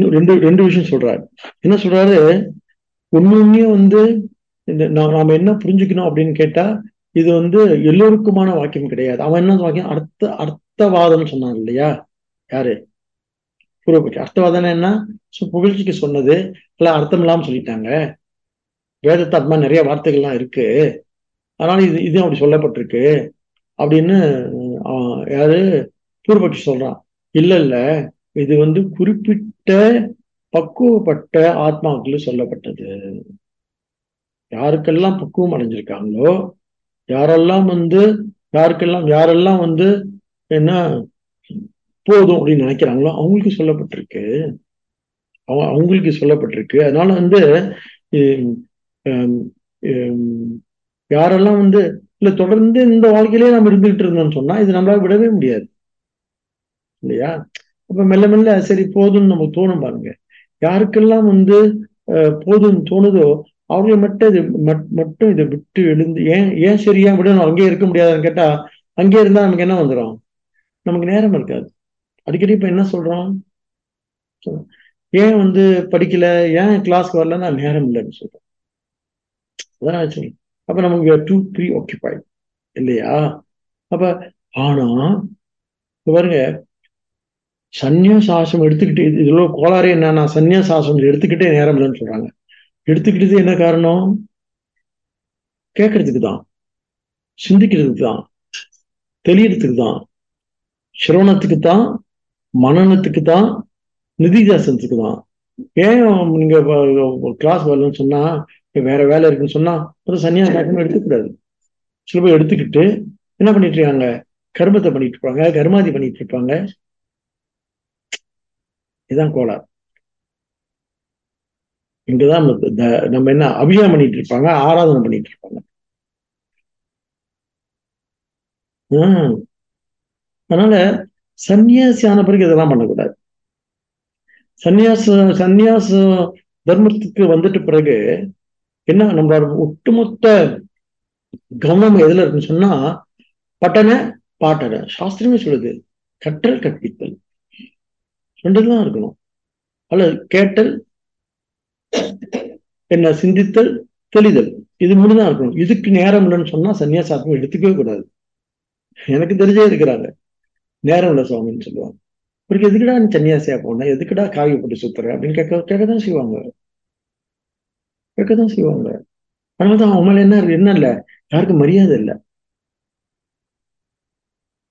ரெண்டு ரெண்டு விஷயம் சொல்றாரு என்ன சொல்றாரு? ஒன்னொன்னே வந்து இந்த நாம என்ன புரிஞ்சுக்கணும் அப்படின்னு கேட்டா இது வந்து எல்லோருக்குமான வாக்கியம் கிடையாது. அவன் என்ன வாக்கியம்? அர்த்த அர்த்தவாதம் சொன்னான் இல்லையா? யாரு? பூர்வபட்சி அர்த்தவாதம் என்ன? புகழ்ச்சிக்கு சொன்னது. இல்ல அர்த்தம் இல்லாம சொல்லிட்டாங்க. வேதத்தை அது மாதிரி நிறைய வார்த்தைகள்லாம் இருக்கு. அதனால இது இது அப்படி சொல்லப்பட்டிருக்கு. அப்படின்னு யாரு? பூர்வபட்சி சொல்றான். இல்ல இல்ல. இது வந்து குறிப்பிட்ட பக்குவப்பட்ட ஆத்மாக்களுக்கு சொல்லப்பட்டது. யாருக்கெல்லாம் பக்குவம் அடைஞ்சிருக்காங்களோ யாரெல்லாம் வந்து யாருக்கெல்லாம் யாரெல்லாம் வந்து என்ன போதும் அப்படின்னு நினைக்கிறாங்களோ அவங்களுக்கு சொல்லப்பட்டிருக்கு. அவ- அவங்களுக்கு சொல்லப்பட்டிருக்கு. அதனால வந்து ஹம், யாரெல்லாம் வந்து இல்ல தொடர்ந்து இந்த வாழ்க்கையிலே நம்ம இருந்துகிட்டு இருந்தோம்னு சொன்னா இது நம்மளால விடவே முடியாது. இல்லையா? அப்ப மெல்ல மெல்ல சரி போதும்னு நமக்கு தோணும் பாருங்க. யாருக்கெல்லாம் வந்து அஹ், போதும்னு தோணுதோ அவங்களை மட்டும் இது மட்- மட்டும் இதை விட்டு எழுந்து ஏன் ஏன் சரியா விடணும்? அங்கேயே இருக்க முடியாதுன்னு கேட்டா அங்கேயே இருந்தா நமக்கு என்ன வந்துடும் நமக்கு நேரம் இருக்காது. அடிக்கடி இப்ப என்ன சொல்றோம் சொல்றோம். ஏன் வந்து படிக்கல? ஏன் கிளாஸ்க்கு வரலன்னா நேரம் இல்லைன்னு சொல்றோம் அதான் ஆச்சு அப்ப நமக்கு டூ ப்ரீ ஆக்கியபைட் இல்லையா? அப்ப ஆனா பாருங்க சந்நியாசாசம் எடுத்துக்கிட்டு இதுல கோளாறு என்னன்னா சந்நியாசாசம் எடுத்துக்கிட்டே நேரம் இல்லைன்னு சொல்றாங்க. எடுத்துக்கிட்டது என்ன காரணம்? கேட்கறதுக்கு தான். சிந்திக்கிறதுக்கு தான். தெளியறதுக்கு தான். சிரவணத்துக்கு தான். மனநத்துக்கு தான். நிதிதாசனத்துக்கு தான். ஏன் நீங்க கிளாஸ் வரலன்னு சொன்னா வேற வேலை இருக்குன்னு சொன்னா ஒரு சன்னியாசாசம் எடுத்துக்கூடாது சில பேர் எடுத்துக்கிட்டு என்ன பண்ணிட்டு இருக்காங்க? கர்மத்தை பண்ணிட்டு இருப்பாங்க கர்மாதி பண்ணிட்டு இருப்பாங்க. இதுதான் கோளாறு. இங்கதான் நம்ம என்ன அபிஷேகம் பண்ணிட்டு இருப்பாங்க ஆராதனை பண்ணிட்டு இருப்பாங்க. ஆஹ் அதனால சன்னியாசி ஆன பிறகு இதெல்லாம் பண்ணக்கூடாது. சன்னியாச சன்னியாச தர்மத்துக்கு வந்துட்ட பிறகு என்ன நம்மளோட ஒட்டுமொத்த கவனம் எதுல இருக்குன்னு சொன்னா பட்டன பாட்டன. சாஸ்திரமே சொல்லுது கற்றல் கற்பித்தல். ரெண்டுதான் இருக்கணும். அல்ல கேட்டல் என்ன சிந்தித்தல் தெளிதல். இது மூணுதான் இருக்கணும். இதுக்கு நேரம் இல்லைன்னு சொன்னா சன்னியாசாத்மம் எடுத்துக்கவே கூடாது. எனக்கு தெரிஞ்சே இருக்கிறாங்க. நேரம் இல்லை சுவாமின்னு சொல்லுவாங்க. இவருக்கு எதுக்குடா நீ சன்னியாசியா போன? எதுக்குடா காவி போட்டு சுத்துற? அப்படின்னு கேட்க கேட்கதான் செய்வாங்க. கேட்கதான் செய்வாங்க. அதனாலதான் அவங்க மேல என்ன என்ன இல்லை? யாருக்கும் மரியாதை இல்லை.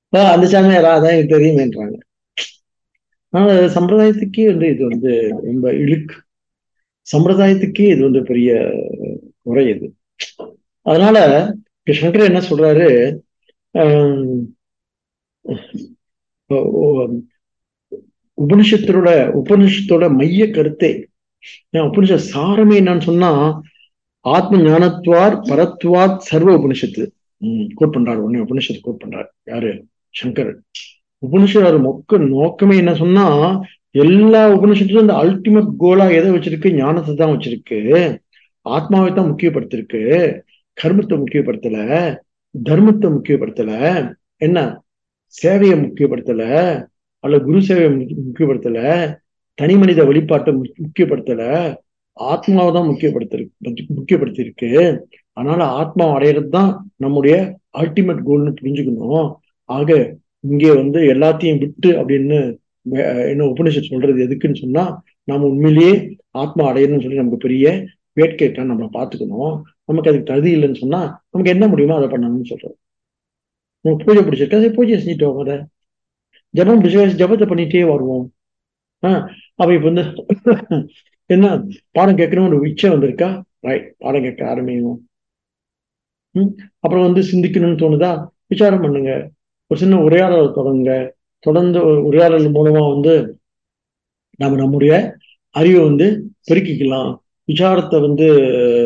அந்த சாமியாரா அதான் எனக்கு தெரியுமேன்றாங்க. சம்பிரதாயத்துக்கே வந்து இது வந்து ரொம்ப இழுக்கு. சம்பிரதாயத்துக்கே இது வந்து பெரிய குறை இது. அதனால கிருஷ்ணர் என்ன சொல்றாரு? உபனிஷத்தோட உபனிஷத்தோட மைய கருத்தை. உபனிஷ சாரமே என்னன்னு சொன்னா ஆத்ம ஞானத்வார் பரத்வாத் சர்வ உபனிஷத்து. உம் கோட் பண்றாரு உடனே உபனிஷத்து கோட் பண்றாரு. யாரு? சங்கர் உபனிஷத் மொக்க நோக்கமே என்ன சொன்னா எல்லா உபனிஷத்தும் இந்த அல்டிமேட் கோலா எதை வச்சிருக்கு? ஞானத்தை தான் வச்சிருக்கு. ஆத்மாவை தான் முக்கியப்படுத்திருக்கு. கர்மத்தை முக்கியப்படுத்தல. தர்மத்தை முக்கியப்படுத்தல. என்ன? சேவையை முக்கியப்படுத்தல. அல்ல குரு சேவையை முக்கியப்படுத்தல. தனி மனித வழிபாட்டை முக்கியப்படுத்தல. ஆத்மாவை தான் முக்கியப்படுத்திருக்கு முக்கியப்படுத்தியிருக்கு. அதனால ஆத்மா அடையிறது தான் நம்முடைய அல்டிமேட் கோல்னு புரிஞ்சுக்கணும். ஆக இங்கே வந்து எல்லாத்தையும் விட்டு அப்படின்னு என்ன உபனிஷத் சொல்றது எதுக்குன்னு சொன்னா நம்ம உண்மையிலேயே ஆத்மா அடையணும்னு சொல்லி நமக்கு பெரிய வேட்கைக்கான நம்ம பார்த்துக்கணும். நமக்கு அதுக்கு தகுதி இல்லைன்னு சொன்னா நமக்கு என்ன முடியுமோ அதை பண்ணணும்னு சொல்றோம். நமக்கு பூஜை பிடிச்சிருக்கா? சரி பூஜை செஞ்சுட்டு வாங்க அதை. ஜபம் ஜபத்தை பண்ணிட்டே வருவோம். ஆஹ் அப்ப இப்ப வந்து என்ன பாடம் கேட்கணும்னு ஒரு இச்சை வந்திருக்கா? ரைட் பாடம் கேட்க ஆரம்பிக்கும் ம் அப்புறம் வந்து சிந்திக்கணும்னு தோணுதா? விசாரம் பண்ணுங்க. ஒரு சின்ன உரையாடல் தொடங்க தொடர்ந்து உரையாடல் மூலமா வந்து நம்ம நம்முடைய அறிவை வந்து பெருக்கிக்கலாம். விசாரத்தை வந்து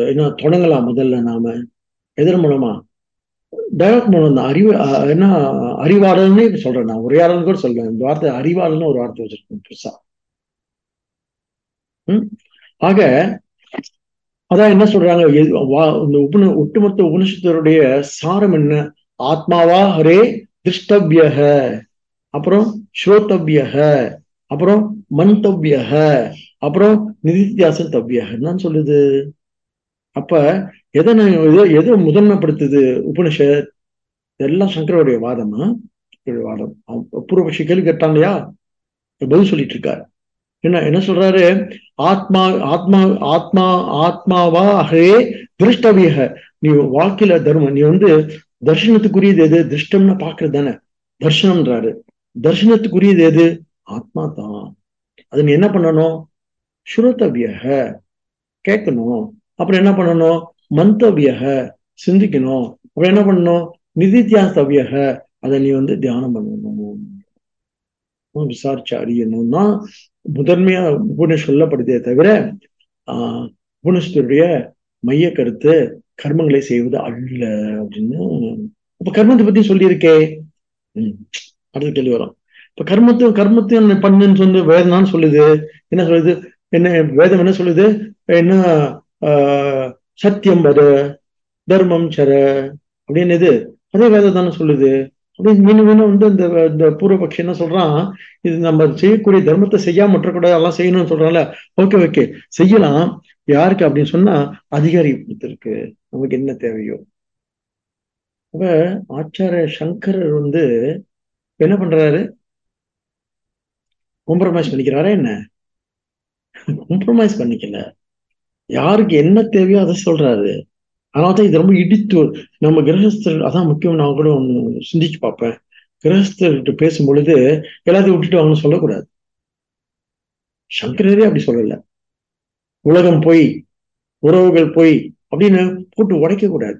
என்ன தொடங்கலாம் முதல்ல நாம. எதன் மூலமா? டயலாக் மூலம் தான். அறிவு என்ன அறிவாளர்னே சொல்றேன் நான். உரையாடல் கூட சொல்றேன். இந்த வார்த்தை அறிவாளர்னு ஒரு வார்த்தை வச்சிருக்கேன் பெருசா. ம்? ஆக அதான் என்ன சொல்றாங்க? இந்த உபன ஒட்டுமொத்த உபனிஷத்தருடைய சாரம் என்ன? ஆத்மாவா ஹரே திருஷ்டபியக அப்புறம் ஸ்ரோத்தபியக அப்புறம் மந்தபியக அப்புறம் நிதித்தியாசம் தவ்யகன்னு சொல்லுது. அப்ப எதை எதோ எதை முதன்மைப்படுத்துது உபனிஷத்? இதெல்லாம் சங்கரோடைய வாதமா வாதம். பூர்வபக்ஷி கேள்வி கேட்டான் இல்லையா? பதில் சொல்லிட்டு இருக்காரு என்ன என்ன சொல்றாரு? ஆத்மா ஆத்மா ஆத்மா ஆத்மாவா ஹே திருஷ்டவியக நீ வாழ்க்கையில தர்மம் நீ வந்து தர்ஷனத்துக்குரியது எது? திருஷ்டம்னு பாக்குறது தானே தர்ஷனம்ன்றாரு. தர்ஷனத்துக்குரியது எது? ஆத்மா தான் அது நீ என்ன பண்ணணும்? ஸ்ருதவியக. கேட்கணும். அப்புறம் என்ன பண்ணணும்? மந்தவியக. சிந்திக்கணும். அப்புறம் என்ன பண்ணணும்? நிதித்தியாசவியக. அதை நீ வந்து தியானம் பண்ணணும். விசாரிச்சு அறியணும்னா முதன்மையா உபநிஷ் சொல்லப்படுதே தவிர ஆஹ் உபனிஷத்துடைய மைய கருத்து கர்மங்களை செய்வது அல்ல அப்படின்னு. இப்ப கர்மத்தை பத்தி சொல்லியிருக்கே. உம் அடுத்த கேள்வி வரும். இப்ப கர்மத்தையும் கர்மத்தையும் பண்ணுன்னு சொல்லி வேதனான்னு சொல்லுது. என்ன சொல்லுது? என்ன வேதம் என்ன சொல்லுது? என்ன ஆஹ் சத்தியம் வர தர்மம் சர அப்படின்னு இது. அதே வேதம் தானே சொல்லுது. அப்படின்னு மீண்டும் மீண்டும் வந்து இந்த இந்த பூர்வபக்ஷி என்ன சொல்றான்? இது நம்ம செய்யக்கூடிய தர்மத்தை செய்யாம விட்டுறக்கூடாது எல்லாம் செய்யணும்னு சொல்றான்ல. ஓகே ஓகே செய்யலாம். யாருக்கு அப்படின்னு சொன்னா அதிகாரி கொடுத்துருக்கு நமக்கு என்ன தேவையோ. அப்ப ஆச்சாரிய சங்கரர் வந்து என்ன பண்றாரு? காம்ப்ரமைஸ் பண்ணிக்கிறாரா என்ன? காம்ப்ரமைஸ் பண்ணிக்கல. யாருக்கு என்ன தேவையோ அதை சொல்றாரு. அதனால தான் இது ரொம்ப இடித்து நம்ம கிரகஸ்தர் அதான் முக்கியம் நான் கூட ஒன்று சிந்திச்சு பார்ப்பேன். கிரகஸ்தர்கிட்ட பேசும் பொழுது எல்லாத்தையும் விட்டுட்டு அவங்க சொல்லக்கூடாது. சங்கரரே அப்படி சொல்லல. உலகம் போய் உறவுகள் போய் அப்படின்னு போட்டு உடைக்க கூடாது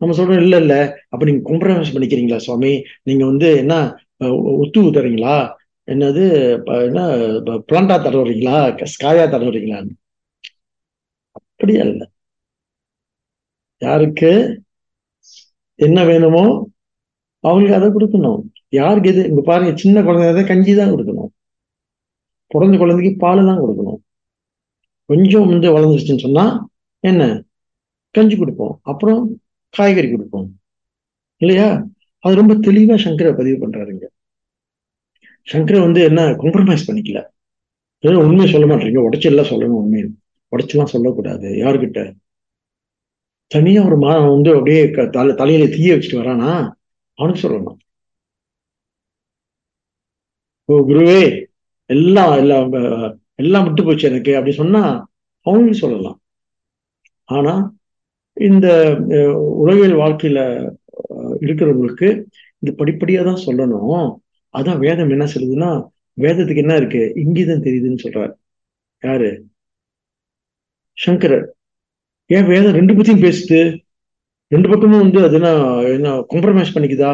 நம்ம சொல்றோம் இல்ல இல்ல அப்ப நீங்க காம்ப்ரமைஸ் பண்ணிக்கிறீங்களா சுவாமி? நீங்க வந்து என்ன ஒத்து தரீங்களா என்னது என்ன பிளான்டா தடவுறீங்களா? ஸ்காயா தடவுறீங்களான்னு. அப்படியே இல்லை யாருக்கு என்ன வேணுமோ அவங்களுக்கு அதை கொடுக்கணும். யாருக்கு எது இங்க பாருங்க சின்ன குழந்தை கஞ்சி தான் கொடுக்கணும். பிறந்த குழந்தைக்கு பால் தான் கொடுக்கணும். கொஞ்சம் வந்து வளர்ந்துருச்சுன்னு சொன்னா என்ன? கஞ்சி கொடுப்போம். அப்புறம் காய்கறி கொடுப்போம். இல்லையா? அது ரொம்ப தெளிவா சங்கரை பதிவு பண்றாருங்க. சங்கரை வந்து என்ன காம்ப்ரமைஸ் பண்ணிக்கல. உண்மையை சொல்ல மாட்டீங்க எல்லாம் சொல்லணும் உண்மை உடைச்செல்லாம் சொல்லக்கூடாது. யாருக்கிட்ட? தனியா ஒரு மாதம் வந்து அப்படியே தலை தலையில தீய வச்சுட்டு வரானா? அவனுக்கு சொல்லணும் ஓ குருவே எல்லாம் எல்லாம் எல்லாம் விட்டு போச்சு எனக்கு அப்படி சொன்னா அவனுக்கு சொல்லலாம். ஆனா இந்த உலகியல் வாழ்க்கையில இருக்கிறவங்களுக்கு இது படிப்படியா தான் சொல்லணும். அதான் வேதம் என்ன சொல்லுதுன்னா வேதத்துக்கு என்ன இருக்கு? இங்கேதான் தெரியுதுன்னு சொல்றாரு. யாரு? சங்கரர். ஏன் வேதம் ரெண்டு பத்தியும் பேசுது ரெண்டு பக்கமும் வந்து அது என்ன என்ன காம்ப்ரமைஸ் பண்ணிக்குதா?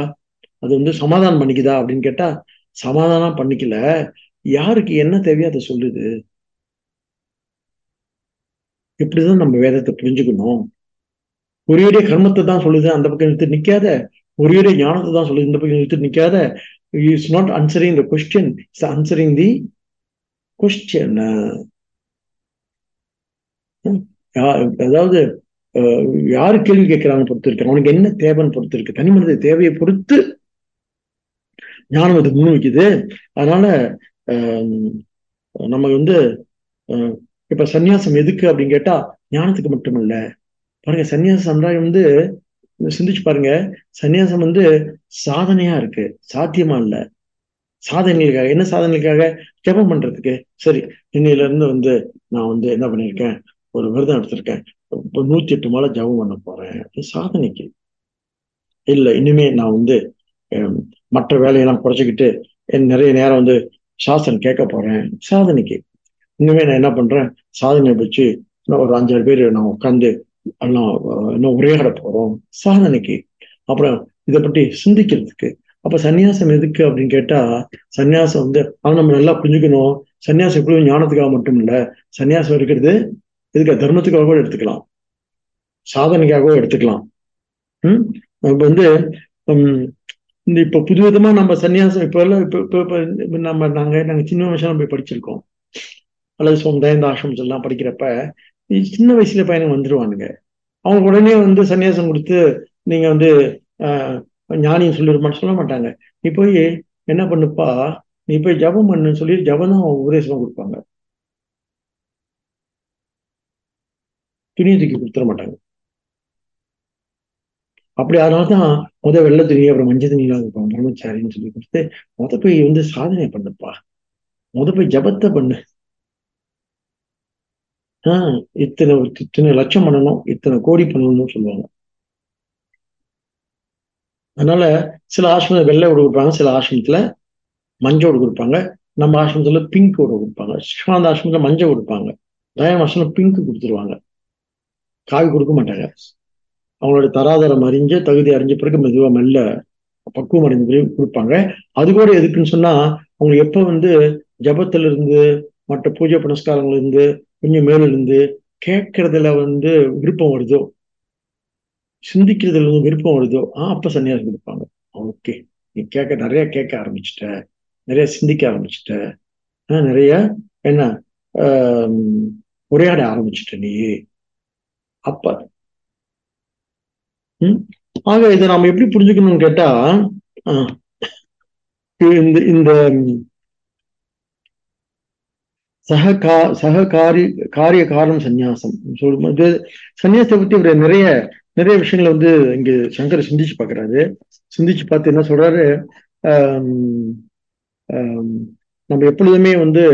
அது வந்து சமாதானம் பண்ணிக்குதா? அப்படின்னு கேட்டா சமாதானம் பண்ணிக்கல. யாருக்கு என்ன தேவையோ அதை சொல்லுது. இப்படிதான் நம்ம வேதத்தை புரிஞ்சுக்கணும். ஒரேடைய கர்மத்தை தான் சொல்லுது அந்த பக்கம் நிறுத்தி நிக்காத. ஒரேடைய ஞானத்தை தான் சொல்லுது இந்த பக்கம் நிறுத்தி நிக்காத. Is not answering the question it's answering the question அதாவது யாரு கேள்வி கேட்கிறாங்க பொறுத்து இருக்கு அவனுக்கு என்ன தேவைன்னு பொறுத்து இருக்கு தனி மனித தேவையை பொறுத்து ஞானம் அது முன் வைக்குது. அதனால நம்ம வந்து இப்ப சன்னியாசம் எதுக்கு அப்படின்னு கேட்டா ஞானத்துக்கு மட்டும் இல்ல பாருங்க சன்னியாச சமுதாயம் வந்து சிந்திச்சு பாருங்க. சன்னியாசம் வந்து சாதனையா இருக்கு. சாத்தியமா இல்ல. சாதனைகளுக்காக என்ன சாதனைகளுக்காக? ஜபம் பண்றதுக்கு. சரி இன்னையில இருந்து வந்து நான் வந்து என்ன பண்ணிருக்கேன் ஒரு விரதம் எடுத்திருக்கேன். நூத்தி எட்டு மாலை ஜபம் பண்ண போறேன். சாதனைக்கு. இல்ல இனிமே நான் வந்து மற்ற வேலையெல்லாம் குறைச்சிக்கிட்டு நிறைய நேரம் வந்து சாஸ்திரம் கேட்க போறேன். சாதனைக்கு. இனிமே நான் என்ன பண்றேன்? சாதனை வச்சு ஒரு அஞ்சாறு பேர் நான் உட்காந்து எல்லாம் இன்னும் உரையாட போறோம். சாதனைக்கு. அப்புறம் இதை பற்றி சிந்திக்கிறதுக்கு. அப்ப சன்னியாசம் எதுக்கு அப்படின்னு கேட்டா சன்னியாசம் வந்து அவன் நம்ம நல்லா புரிஞ்சுக்கணும். சன்னியாசம் எப்படி ஞானத்துக்காக மட்டும் இல்லை சன்னியாசம் இருக்கிறது இதுக்கு தர்மத்துக்காக கூட எடுத்துக்கலாம். சாதனைக்காகவும் எடுத்துக்கலாம். ம்? இப்போ வந்து இந்த இப்போ புது விதமா நம்ம சன்னியாசம் இப்போ எல்லாம் இப்ப இப்போ நம்ம நாங்க நாங்க சின்ன வயசுல போய் படிச்சிருக்கோம். அல்லது சொந்த ஆசிரமம் எல்லாம் படிக்கிறப்ப சின்ன வயசுல பையனுங்க வந்துருவானுங்க. அவங்க உடனே வந்து சன்னியாசம் கொடுத்து நீங்க வந்து ஆஹ் ஞானியும் சொல்லிருமான்னு சொல்ல மாட்டாங்க. நீ போய் என்ன பண்ணுப்பா? நீ போய் ஜபம் பண்ணுன்னு சொல்லி ஜபம் தான் உபதேசமா கொடுப்பாங்க. துணியை தூக்கி கொடுத்துட மாட்டாங்க. அப்படி அதனாலதான் முத வெள்ளை துணி அப்புறம் மஞ்சள் துணியெல்லாம் இருப்பாங்க பிரம்மச்சாரின்னு சொல்லி கொடுத்து முத போய் வந்து சாதனை பண்ணுப்பா. முத போய் ஜபத்தை பண்ணு. ஆஹ் இத்தனை இத்தனை லட்சம் பண்ணணும் இத்தனை கோடி பண்ணணும்னு சொல்லுவாங்க. அதனால சில ஆசிரமம் வெள்ளை ஓடு கொடுப்பாங்க சில ஆசிரமத்துல மஞ்சோடு கொடுப்பாங்க. நம்ம ஆசிரமத்துல பிங்க் ஓடு கொடுப்பாங்க. சிவாந்த ஆசிரமத்துல மஞ்சள் கொடுப்பாங்க. தயம் ஆசிரமம் பிங்க் கொடுத்துருவாங்க. காவி கொடுக்க மாட்டாங்க. அவங்களோட தராதரம் அறிஞ்சு தகுதி அறிஞ்ச பிறகு மெதுவா மெல்ல பக்குவம் அடைஞ்ச பிறகு கொடுப்பாங்க. அது கூட எதுக்குன்னு சொன்னா அவங்க எப்ப வந்து ஜபத்துல இருந்து மற்ற பூஜை புனஸ்காரங்கள்ல இருந்து கொஞ்சம் மேல இருந்து கேட்கறதுல வந்து விருப்பம் வருதோ சிந்திக்கிறதுல இருந்து விருப்பம் வருதோ ஆஹ் அப்ப சன்னியாசம் கொடுப்பாங்க. ஓகே. நீ கேட்க நிறைய கேட்க ஆரம்பிச்சிட்ட. நிறைய சிந்திக்க ஆரம்பிச்சிட்ட. ஆஹ் நிறைய என்ன உரையாட ஆரம்பிச்சிட்ட நீ. அப்ப உம் ஆக இதை நாம எப்படி புரிஞ்சுக்கணும்னு கேட்டா இந்த இந்த சக கா காரி காரிய காரணம் சந்நியாசம். சொல்லும்போது சன்னியாசத்தை பத்தி இவர் நிறைய நிறைய விஷயங்களை வந்து இங்க சங்கர் சிந்திச்சு பாக்குறாரு. சிந்திச்சு பார்த்து என்ன சொல்றாரு? நம்ம எப்பொழுதுமே வந்து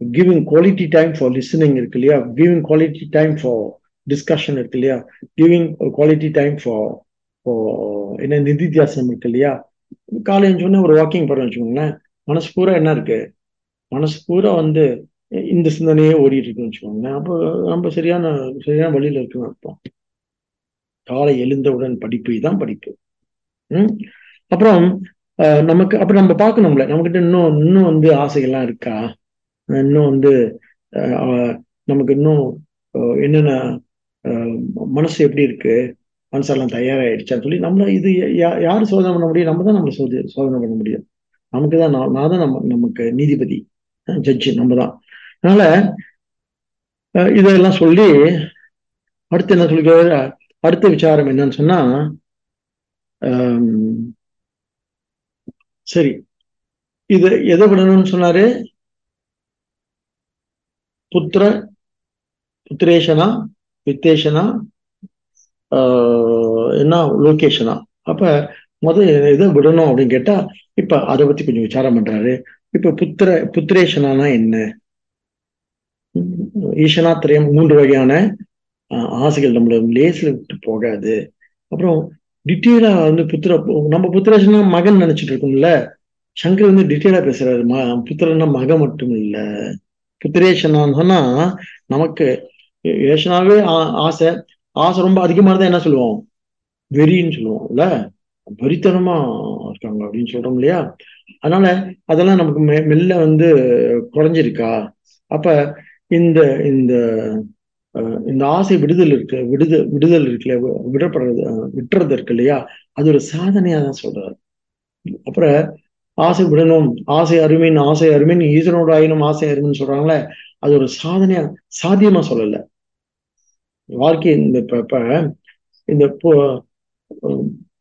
giving quality time for listening இருக்கு இல்லையா? Giving quality time for discussion இருக்கு இல்லையா? கிவிங் குவாலிட்டி டைம் ஃபார் என்ன நிதித்தியாசனம் இருக்கு இல்லையா? காலையில் சொன்ன ஒரு வாக்கிங் போறோம் வச்சுக்கோங்களேன். மனசு பூரா என்ன இருக்கு? மனசு பூரா வந்து இந்த சிந்தனையே ஓடிட்டு இருக்குன்னு வச்சுக்கோங்களேன். அப்போ நம்ம சரியான சரியான வழியில இருக்குன்னு அர்த்தம். காலை எழுந்தவுடன் படிப்பு இதுதான் படிப்பு. ம்? அப்புறம் நமக்கு அப்புறம் நம்ம பார்க்கணும்ல. நம்மகிட்ட இன்னும் இன்னும் வந்து ஆசைகள்லாம் இருக்கா? இன்னும் வந்து நமக்கு இன்னும் என்னென்ன மனசு எப்படி இருக்கு? மனசெல்லாம் தயாராகிடுச்சான்னு சொல்லி நம்மள இது யார் சோதனை பண்ண முடியும்? நம்ம தான் நம்மளை சோதி சோதனை பண்ண முடியும். நமக்கு தான் நான் நான் தான் நம்ம நமக்கு நீதிபதி ஜட்ஜி நம்ம தான். அதனால இதெல்லாம் சொல்லி அடுத்து என்ன சொல்லிக்கிறாரு அடுத்த விசாரம் என்னன்னு சொன்னா சரி. இது எதை விடணும்னு சொன்னாரு? புத்திர புத்திரேஷனா? வித்தேஷனா என்ன லோகேஷனா? அப்ப முதல் இதை விடணும் அப்படின்னு கேட்டா இப்ப அதை பத்தி கொஞ்சம் விசாரம் பண்றாரு. இப்ப புத்திர புத்திரேஷனானா என்ன? ஈஷனா திரையம் மூன்று வகையான ஆசைகள் நம்மள லேஸ்ல விட்டு போகாது. அப்புறம் டீட்டெயிலா வந்து புத்திர நம்ம புத்திரேஷனா மகன் நினைச்சிட்டு இருக்கோம்ல. சங்கர் வந்து டீட்டெயிலா பேசுறாரு. ம புத்திரன்னா மகன் மட்டும் இல்ல. புத்திரேஷனா சொன்னா நமக்கு ஏஷனாவே ஆசை. ஆசை ரொம்ப அதிகமா இருந்தா என்ன சொல்லுவோம்? வெறின்னு சொல்லுவோம்ல வெறித்தனமா இருக்காங்க அப்படின்னு சொல்றோம் இல்லையா? அதனால அதெல்லாம் நமக்கு மெ மெல்ல வந்து குறைஞ்சிருக்கா? அப்ப இந்த இந்த இந்த ஆசை விடுதல் இருக்கு விடுத விடுதல் இருக்குல்ல விடப்படுறது விட்டுறது இருக்கு இல்லையா? அது ஒரு சாதனையா தான் சொல்றாரு. அப்புறம் ஆசை விடணும். ஆசை அருமின் ஆசை அருமின் ஈசனோட ஆயினும் ஆசை அருமின்னு சொல்றாங்களே அது ஒரு சாதனையா சாத்தியமா சொல்லல. வாழ்க்கை இந்த இப்ப இந்த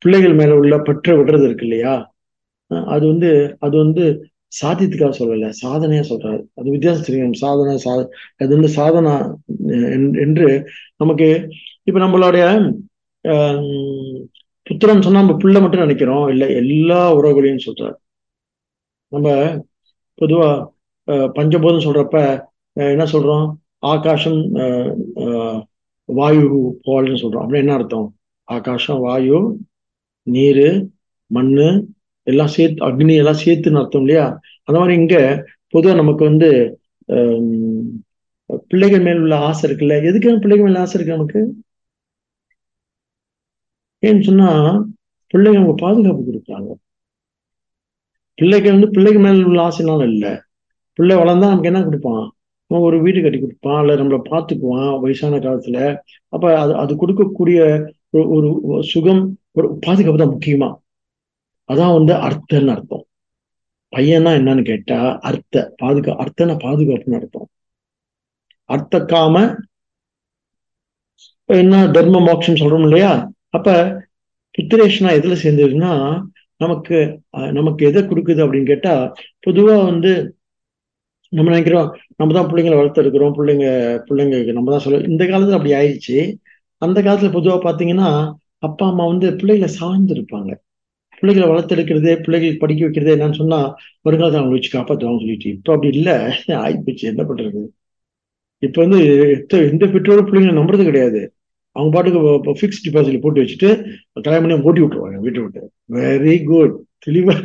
பிள்ளைகள் மேல உள்ள பற்ற விடுறது இருக்கு இல்லையா? அது வந்து அது வந்து சாத்தியத்துக்காக சொல்லல சாதனையா சொல்றாரு. அது வித்தியாசம் தெரியும். சாதனை சாத அது வந்து சாதனா என்று நமக்கு இப்ப நம்மளுடைய புத்திரம் சொன்னா நம்ம பிள்ளை மட்டும் நினைக்கிறோம். இல்ல எல்லா உறவுகளையும் சொல்றாரு. நம்ம பொதுவா பஞ்சபோதம் சொல்றப்ப என்ன சொல்றோம்? ஆகாசம் வாயு போல்னு சொல்றோம். அப்படி என்ன அர்த்தம்? ஆகாசம் வாயு நீரு மண்ணு எல்லாம் சேர்த்து அக்னி எல்லாம் சேர்த்துன்னு அர்த்தம் இல்லையா? அந்த மாதிரி இங்க பொதுவா நமக்கு வந்து பிள்ளைகள் மேல் உள்ள ஆசை இருக்குல்ல? எதுக்காக பிள்ளைகள் மேல ஆசை இருக்கு நமக்கு? ஏன்னு சொன்னா பிள்ளைங்க அவங்க பாதுகாப்பு கொடுக்குறாங்க. பிள்ளைகள் வந்து பிள்ளைக்கு மேல உள்ள ஆசைனாலும் இல்லை. பிள்ளை வளர்ந்தா நமக்கு என்ன கொடுப்பான்? அவன் ஒரு வீடு கட்டி கொடுப்பான் இல்லை நம்மளை பார்த்துக்குவான் வயசான காலத்துல அப்ப அது அது கொடுக்கக்கூடிய ஒரு சுகம் ஒரு பாதுகாப்பு தான் முக்கியமா? அதான் வந்து அர்த்தம்னு அர்த்தம். பையனா என்னன்னு கேட்டா அர்த்த பாதுகா அர்த்தன பாதுகாப்புன்னு அர்த்தம். அர்த்தக்காம என்ன தர்ம மோட்சம் சொல்றோம் இல்லையா? அப்ப புத்திரேஷனா எதுல சேர்ந்ததுன்னா நமக்கு நமக்கு எதை கொடுக்குது அப்படின்னு கேட்டா பொதுவா வந்து நம்ம நினைக்கிறோம் நம்ம தான் பிள்ளைங்களை வளர்த்துருக்குறோம் பிள்ளைங்க பிள்ளைங்க நம்ம தான் சொல்ல இந்த காலத்துல அப்படி ஆயிடுச்சு. அந்த காலத்துல பொதுவாக பார்த்தீங்கன்னா அப்பா அம்மா வந்து பிள்ளைகளை சார்ந்து இருப்பாங்க பிள்ளைகளை வளர்த்தெடுக்கிறது பிள்ளைகளுக்கு படிக்க வைக்கிறது என்னன்னு சொன்னா வருங்காலத்தை அவங்களை வச்சு காப்பாற்றுவாங்க சொல்லிட்டு. இப்போ அப்படி இல்லை. ஆயிப்போச்சு. என்ன பண்றது? இப்போ வந்து எந்த பெற்றோரும் பிள்ளைங்களை நம்புறது கிடையாது. அவங்க பாட்டுக்கு ஃபிக்ஸ் டிபாசிட் போட்டு வச்சுட்டு கல்யாணம் பண்ணி ஓட்டி விட்டுருவாங்க வீட்டை விட்டு. வெரி குட் தெளிவா.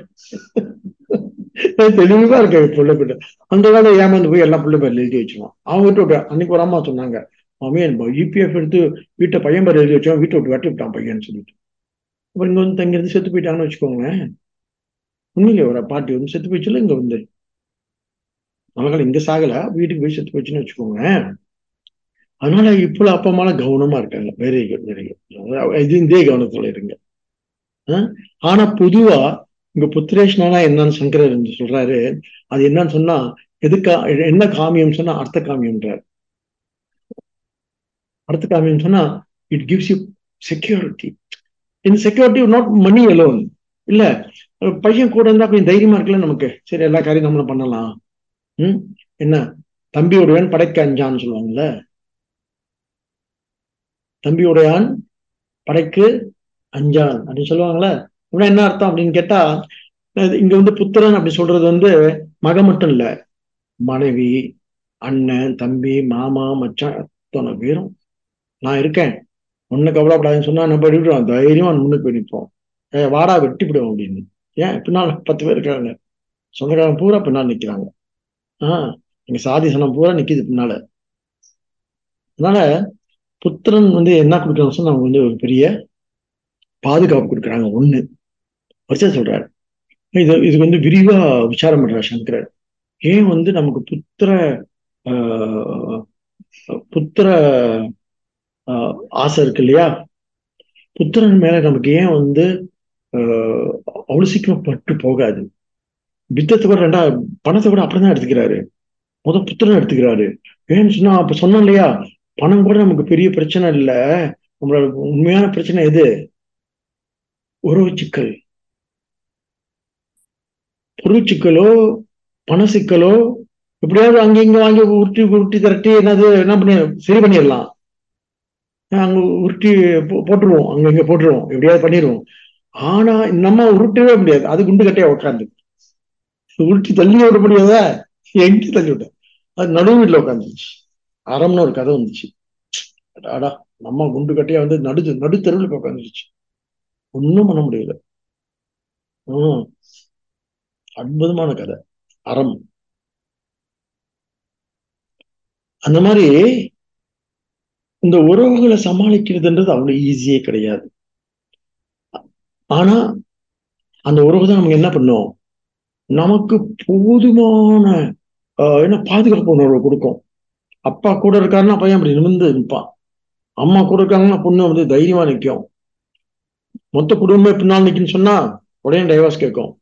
தெளிவா இருக்க பிள்ளை பிள்ளை அந்த காலம் ஏமாந்து போய் எல்லா பிள்ளை பேர் எழுதி வச்சிருவான். அவங்க விட்டு விட்டு அன்னைக்கு ஒரு அம்மா சொன்னாங்க மாமியன் யூபிஎஃப் எடுத்து வீட்டை பையன் பேர் எழுதி வச்சோம் வீட்டை விட்டு வெட்டி விட்டான் பையன் சொல்லிட்டு. அப்புறம் இங்க வந்து தங்கிருந்து செத்து போயிட்டாங்கன்னு வச்சுக்கோங்களேன். உண்மையிலே ஒரு பாட்டி வந்து செத்து போயிச்சுல இங்க வந்து. அதனால இங்க சாகல வீட்டுக்கு போய் செத்து போச்சுன்னு வச்சுக்கோங்க அதனால இப்போ அப்பா அம்மால கவனமா இருக்காங்க. வெரி குட் வெரி குட் இதே கவனத்துல இருங்க. ஆனா பொதுவா இங்க புத்திரேஷ்னானா என்னன்னு சங்கரர் சொல்றாரு. அது என்னன்னு சொன்னா எதுக்கா என்ன காமியம் சொன்னா அர்த்த காமியம்ன்றார். அர்த்த காமியம் சொன்னா it gives you security in security not money alone இல்ல பையன் கூட இருந்தா கொஞ்சம் தைரியமா இருக்குல்ல நமக்கு. சரி எல்லா காரியம் நம்மளும் பண்ணலாம். ம்? என்ன? தம்பியுடையான் படைக்க அஞ்சான்னு சொல்லுவாங்கல்ல? தம்பியுடையான் படைக்கு அஞ்சான் அப்படின்னு சொல்லுவாங்கல்ல? அப்படின்னா என்ன அர்த்தம் அப்படின்னு கேட்டா இங்க வந்து புத்திரன் அப்படி சொல்றது வந்து மக மட்டும் இல்ல. மனைவி அண்ணன் தம்பி மாமா மச்சான் அத்தனை பேரும். நான் இருக்கேன். ஒண்ணு கவலைப்படாதுன்னு சொன்னா நம்ம விடுறோம் தைரியமா முன்னுக்கு போய் நிற்போம் ஏ, வாடா வெட்டி விடுவோம் அப்படின்னு. ஏன்? பின்னால் பத்து பேர் இருக்காங்க. சொந்தக்காரங்க பூரா பின்னால் நிக்கிறாங்க. ஆஹ் எங்க சாதி சனம் பூரா நிக்குது பின்னால. அதனால புத்திரன் வந்து என்ன கொடுக்குறாங்க சொன்னா அவங்க வந்து ஒரு பெரிய பாதுகாப்பு கொடுக்குறாங்க. ஒண்ணு. வரிசை சொல்றாரு. இது இதுக்கு வந்து விரிவா விசாரம் பண்றாரு சங்கரர். ஏன் வந்து நமக்கு புத்திர ஆஹ், புத்திர ஆஹ், ஆசை இருக்கு இல்லையா? புத்திரன் மேல நமக்கு ஏன் வந்து ஆஹ், அவ்வளவு சீக்கிரம் பட்டு போகாது? வித்தத்தை கூட ரெண்டா பணத்தை கூட அப்படிதான் எடுத்துக்கிறாரு. முத புத்திரன் எடுத்துக்கிறாரு. ஏன்னு சொன்னா அப்ப சொன்னோம் இல்லையா? பணம் கூட நமக்கு பெரிய பிரச்சனை இல்ல. நம்மளோட உண்மையான பிரச்சனை எது? உறவு சிக்கல் பொருட்சிக்கலோ பணசிக்கலோ பண சிக்கலோ எப்படியாவது அங்க இங்க வாங்கி உருட்டி உருட்டி திரட்டி என்னது என்ன பண்ணி சரி பண்ணிடலாம். அங்க உருட்டி போ- போட்டுருவோம். அங்க இங்க போட்டுருவோம். எப்படியாவது பண்ணிடுவோம். ஆனா நம்ம உருட்டவே முடியாது. அது குண்டு கட்டையா உட்காந்து உருட்டி தள்ளி விட முடியாதா எங்கே தள்ளி விட்ட அது நடுவு வீட்டுல உட்காந்துருச்சு அறம்னு ஒரு கதை வந்துச்சு. அடா நம்ம குண்டு கட்டையா வந்து நடு நடுத்தருவில் போய் உட்காந்துருச்சு ஒண்ணும் பண்ண முடியல. அற்புதமான கதை. அறம். அந்த மாதிரி இந்த உறவுகளை சமாளிக்கிறதுன்றது அவ்வளவு ஈஸியே கிடையாது. ஆனா அந்த உறவு தான் நமக்கு என்ன பண்ணும்? நமக்கு போதுமான ஆஹ், என்ன பாதுகாப்பு உணர்வு கொடுக்கும். அப்பா கூட இருக்காருன்னா பையன் அப்படி நிமிர்ந்து நிற்பான்? அம்மா கூட இருக்காங்கன்னா பொண்ணு வந்து தைரியமா நிற்கும். மொத்த குடும்பமே பின்னால் நிக்குன்னு சொன்னா உடனே டைவர்ஸ் கேட்கும்.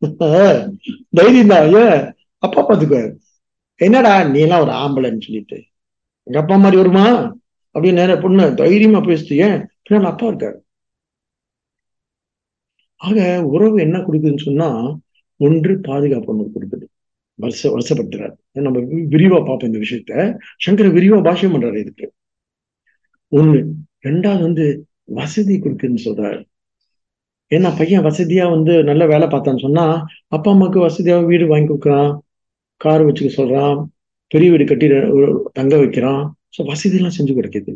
[LAUGHS] தைரியம் தான். ஏன்? அப்பா பாத்துக்குவாரு என்னடா நீ எல்லாம் ஒரு ஆம்பளைன்னு சொல்லிட்டு. எங்க அப்பா மாதிரி வருமா? அப்படின்னு நேர பொண்ணு தைரியமா பேசுது ஏன்? பின்னால் அப்பா இருக்காரு. ஆக உறவு என்ன கொடுக்குதுன்னு சொன்னா ஒன்று பாதுகாப்பு ஒன்று கொடுக்குது. வருஷ வருஷப்படுத்துறாரு நம்ம விரிவா பார்ப்போம் இந்த விஷயத்த. சங்கர விரிவா பாஷ்யம் பண்றாரு இதுக்கு. ஒண்ணு. ரெண்டாவது வந்து வசதி கொடுக்குதுன்னு சொல்றாரு. ஏன்னா பையன் வசதியா வந்து நல்ல வேலை பார்த்தான்னு சொன்னா அப்பா அம்மாவுக்கு வசதியாக வீடு வாங்கி கொடுக்குறான். கார் வச்சுக்க சொல்றான். பெரிய வீடு கட்டி தங்க வைக்கிறான். ஸோ வசதியெல்லாம் செஞ்சு கொடுக்குது.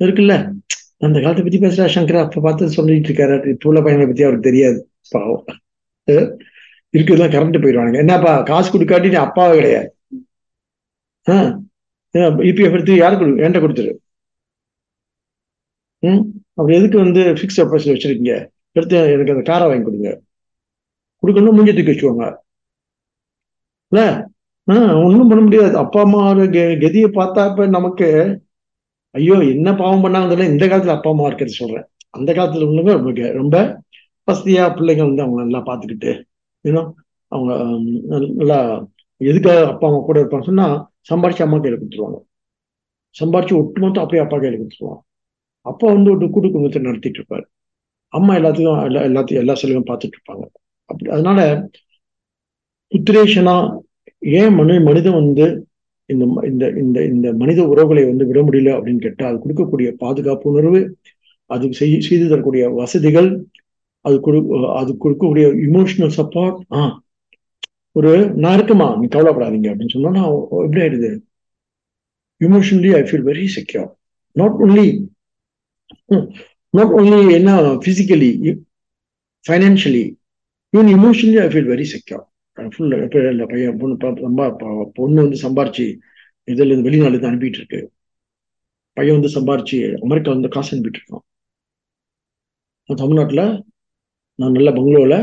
இருக்குல்ல? அந்த காலத்தை பத்தி பேசுறா சங்கர். அப்ப பார்த்து சொல்லிட்டு இருக்காரு. இப்போ உள்ள பையனை பத்தி அவருக்கு தெரியாது. பாவம். இருக்குதுலாம் கரண்ட் போயிடுவானுங்க. என்னப்பா காசு கொடுக்காட்டி நீ அப்பாவே கிடையாது. ஆஹ் இபிஎஃப் எடுத்து யாரு கொடு என்கிட்ட கொடுத்துரு? ம்? அப்படி எதுக்கு வந்து ஃபிக்ஸ் டெபாசிட் வச்சிருக்கீங்க? எடுத்து எனக்கு அந்த காரை வாங்கி கொடுங்க. கொடுக்கணும் மூஞ்சி தூக்கி வச்சுக்கோங்க. இல்ல? ஆஹ் ஒண்ணும் பண்ண முடியாது. அப்பா அம்மா கெ- கதியை பார்த்தாப்ப நமக்கு ஐயோ என்ன பாவம் பண்ணாங்கன்னு இந்த காலத்துல அப்பா அம்மா இருக்கிறது சொல்றேன். அந்த காலத்துல உள்ளவங்க ரொம்ப ரொம்ப வசதியா பிள்ளைங்க வந்து அவங்க நல்லா பார்த்துக்கிட்டு ஏன்னா அவங்க நல்லா எதுக்காக அப்பா அம்மா கூட இருப்பாங்க சொன்னா சம்பாரிச்சு அம்மா கையில் கொடுத்துருவாங்க. சம்பாரிச்சு ஒட்டுமொத்தம் அப்பயே அப்பா கையில் கொடுத்துருவாங்க. அப்பா வந்து ஒரு கூட்டு குடும்பத்தை நடத்திட்டு இருப்பாரு அம்மா எல்லாத்தையும் எல்லா எல்லாத்தையும் எல்லா செலவும் பார்த்துட்டு இருப்பாங்க அப்படி அதனால புத்திரேஷனா ஏன் மனு மனிதன் வந்து இந்த ம- இந்த இந்த இந்த மனித உறவுகளை வந்து விட முடியல அப்படின்னு கேட்டால் அது கொடுக்கக்கூடிய பாதுகாப்பு உணர்வு அது செய் செய்து தரக்கூடிய வசதிகள் அது கொடு அது கொடுக்கக்கூடிய இமோஷனல் சப்போர்ட் ஆ ஒரு நான் இருக்குமா நீ கவலைப்படாதீங்க அப்படின்னு சொன்னா எப்படி ஆயிடுது? Emotionally I feel very secure not only not only என்ன physically financially even emotionally I feel very secure full இல்லை பையன் பொண்ணு ரொம்ப பொண்ணு வந்து சம்பாரிச்சு இதுல இருந்து வெளிநாடுல இருந்து அனுப்பிட்டு இருக்கு. பையன் வந்து சம்பாரிச்சு அமெரிக்கா வந்து காசு அனுப்பிட்டு இருக்கான். நான் தமிழ்நாட்டுல நான் நல்ல பங்களோல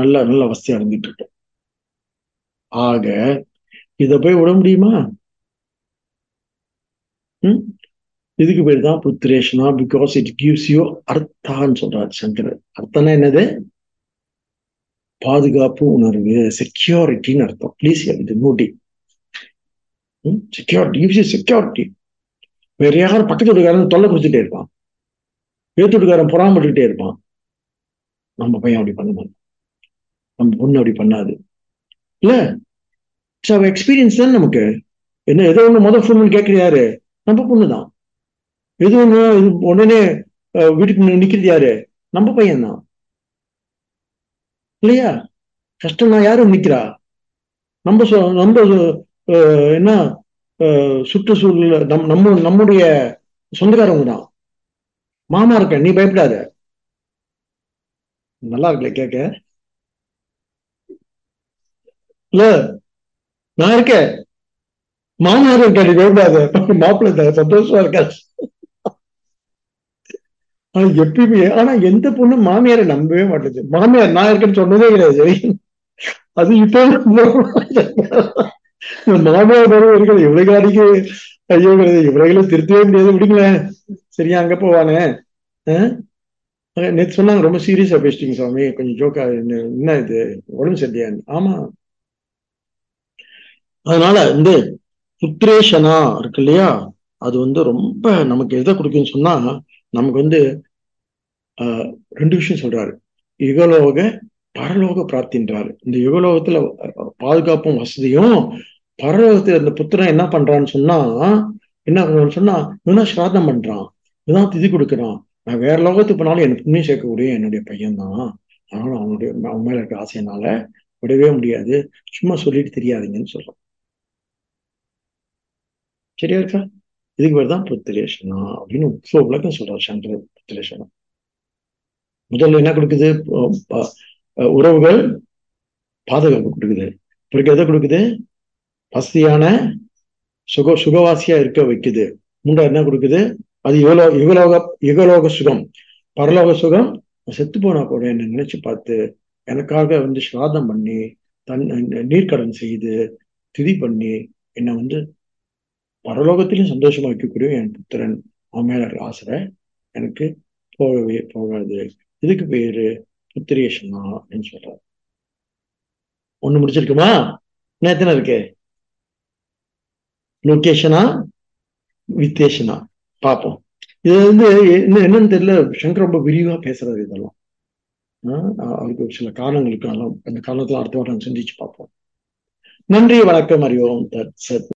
நல்ல நல்ல வசதியாக இருந்துட்டு இருக்கேன். ஆக இத போய் விட முடியுமா? ம்? இதுக்கு பேர் தான் புத்திரேஷனா? பிகாஸ் இட் கிவ்ஸ் யூ அர்த்தான்னு சொல்றாரு சங்கரர் அர்த்தம்னா என்னது? பாதுகாப்பு உணர்வு செக்யூரிட்டின்னு அர்த்தம். ப்ளீஸ் இது not security gives you security வேற யாரும் பக்கத்து வீட்டுக்காரன் தொல்லை கொடுத்துட்டே இருப்பான். ஏத்து வீட்டுக்காரன் புறாமட்டுக்கிட்டே இருப்பான். நம்ம பையன் அப்படி பண்ண மாட்டான். நம்ம பொண்ணு அப்படி பண்ணாது. இல்ல? எக்ஸ்பீரியன்ஸ் தான் நமக்கு. என்ன ஏதோ ஒன்று முதல் ஃபோன் கேட்குறது யாரு நம்ம பொண்ணு தான் எது ஒன்று உடனே வீட்டுக்கு நிற்கிறது யாரு? நம்ம பையன் தான் இல்லையா? கஷ்டம்னா யாரும் நிக்கிறா? நம்ம சொ- நம்ம அஹ், என்ன அஹ், சுற்றுச்சூழல் நம் நம்ம நம்முடைய சொந்தக்காரவங்க தான் மாமா இருக்க நீ பயப்படாத. நல்லா இருக்குல்ல கேட்க இல்ல நான் இருக்கேன். மாமனார் இருக்கா நீ பயப்படாத. மாப்பிள்ளை சந்தோஷமா இருக்காரு. ஆனா எப்பயுமே ஆனா எந்த பொண்ணு மாமியாரை நம்பவே மாட்டேது மாமியார் நான் இருக்கேன்னு சொன்னதே கிடையாது அது இப்போ மாமியார் இருக்கிறது. இவ்வளவு காடிக்கு ஐயோ இவ்வளவு திருத்தவே முடியாது. விடுங்களேன். சரியா அங்க போவானே அஹ்? நேத்து சொன்னாங்க ரொம்ப சீரியஸா பேசிட்டீங்க சுவாமி கொஞ்சம் ஜோக்கா என்ன இது? உடம்பு சரியா ஆமா. அதனால இந்த புத்திரேஷனா இருக்கு இல்லையா? அது வந்து ரொம்ப நமக்கு எதை கொடுக்குன்னு சொன்னா நமக்கு வந்து ஆஹ், ரெண்டு விஷயம் சொல்றாரு. யுகலோக பரலோக பிரார்த்தின்றாரு. இந்த யுகலோகத்துல பாதுகாப்பும் வசதியும் பரலோகத்துல இந்த புத்திரன் என்ன பண்றான்னு சொன்னா என்ன பண்றான்னு சொன்னா இவனா சிராதம் பண்றான். இவதான் திதி கொடுக்குறான். நான் வேற லோகத்துக்கு போனாலும் எனக்கு புண்ணியம் சேர்க்கக்கூடிய என்னுடைய பையன் தான். அதனால அவனுடைய அவன் மேல இருக்க ஆசையினால விடவே முடியாது. சும்மா சொல்லிட்டு தெரியாதீங்கன்னு சொல்றான். சரியா இருக்கா? இதுக்கு பேர் தான் புத்திரேஷனா அப்படின்னு உத்சவ விளக்கம் சொல்றார் சங்கர் புத்திரேஷனா முதல்ல என்ன கொடுக்குது? உறவுகள் பாதுகாப்பு கொடுக்குது. பிறகு எதை கொடுக்குது? வசதியான சுக சுகவாசியா இருக்க வைக்குது. மூன்றாவது என்ன கொடுக்குது? அது யுகலோ யுகலோக யுகலோக சுகம். பரலோக சுகம் செத்து போனா கூட என்ன நினைச்சு பார்த்து எனக்காக வந்து ஸ்ராதம் பண்ணி தன் நீர்க்கடன் செய்து திதி பண்ணி என்னை வந்து பரலோகத்திலும் சந்தோஷமா வைக்கக்கூடிய என் புத்திரன் அவன் மேல ஆசை எனக்கு போகவே போகாது. இதுக்கு பேரு புத்திரேஷனா அப்படின்னு சொல்றாரு. ஒண்ணு முடிச்சிருக்குமா? நேத்தன எத்தனை இருக்கு? லொகேஷனா வித்தேஷனா? பார்ப்போம். இது வந்து என்ன என்னன்னு தெரியல. சங்கர் ரொம்ப விரிவா பேசுறது இதெல்லாம். ஆஹ் அவருக்கு ஒரு சில காரணங்களுக்கு அதெல்லாம் அந்த காரணத்துல அடுத்த வாரம் சிந்திச்சு பார்ப்போம். நன்றி வணக்கம் அறிவோம் தத் சத்.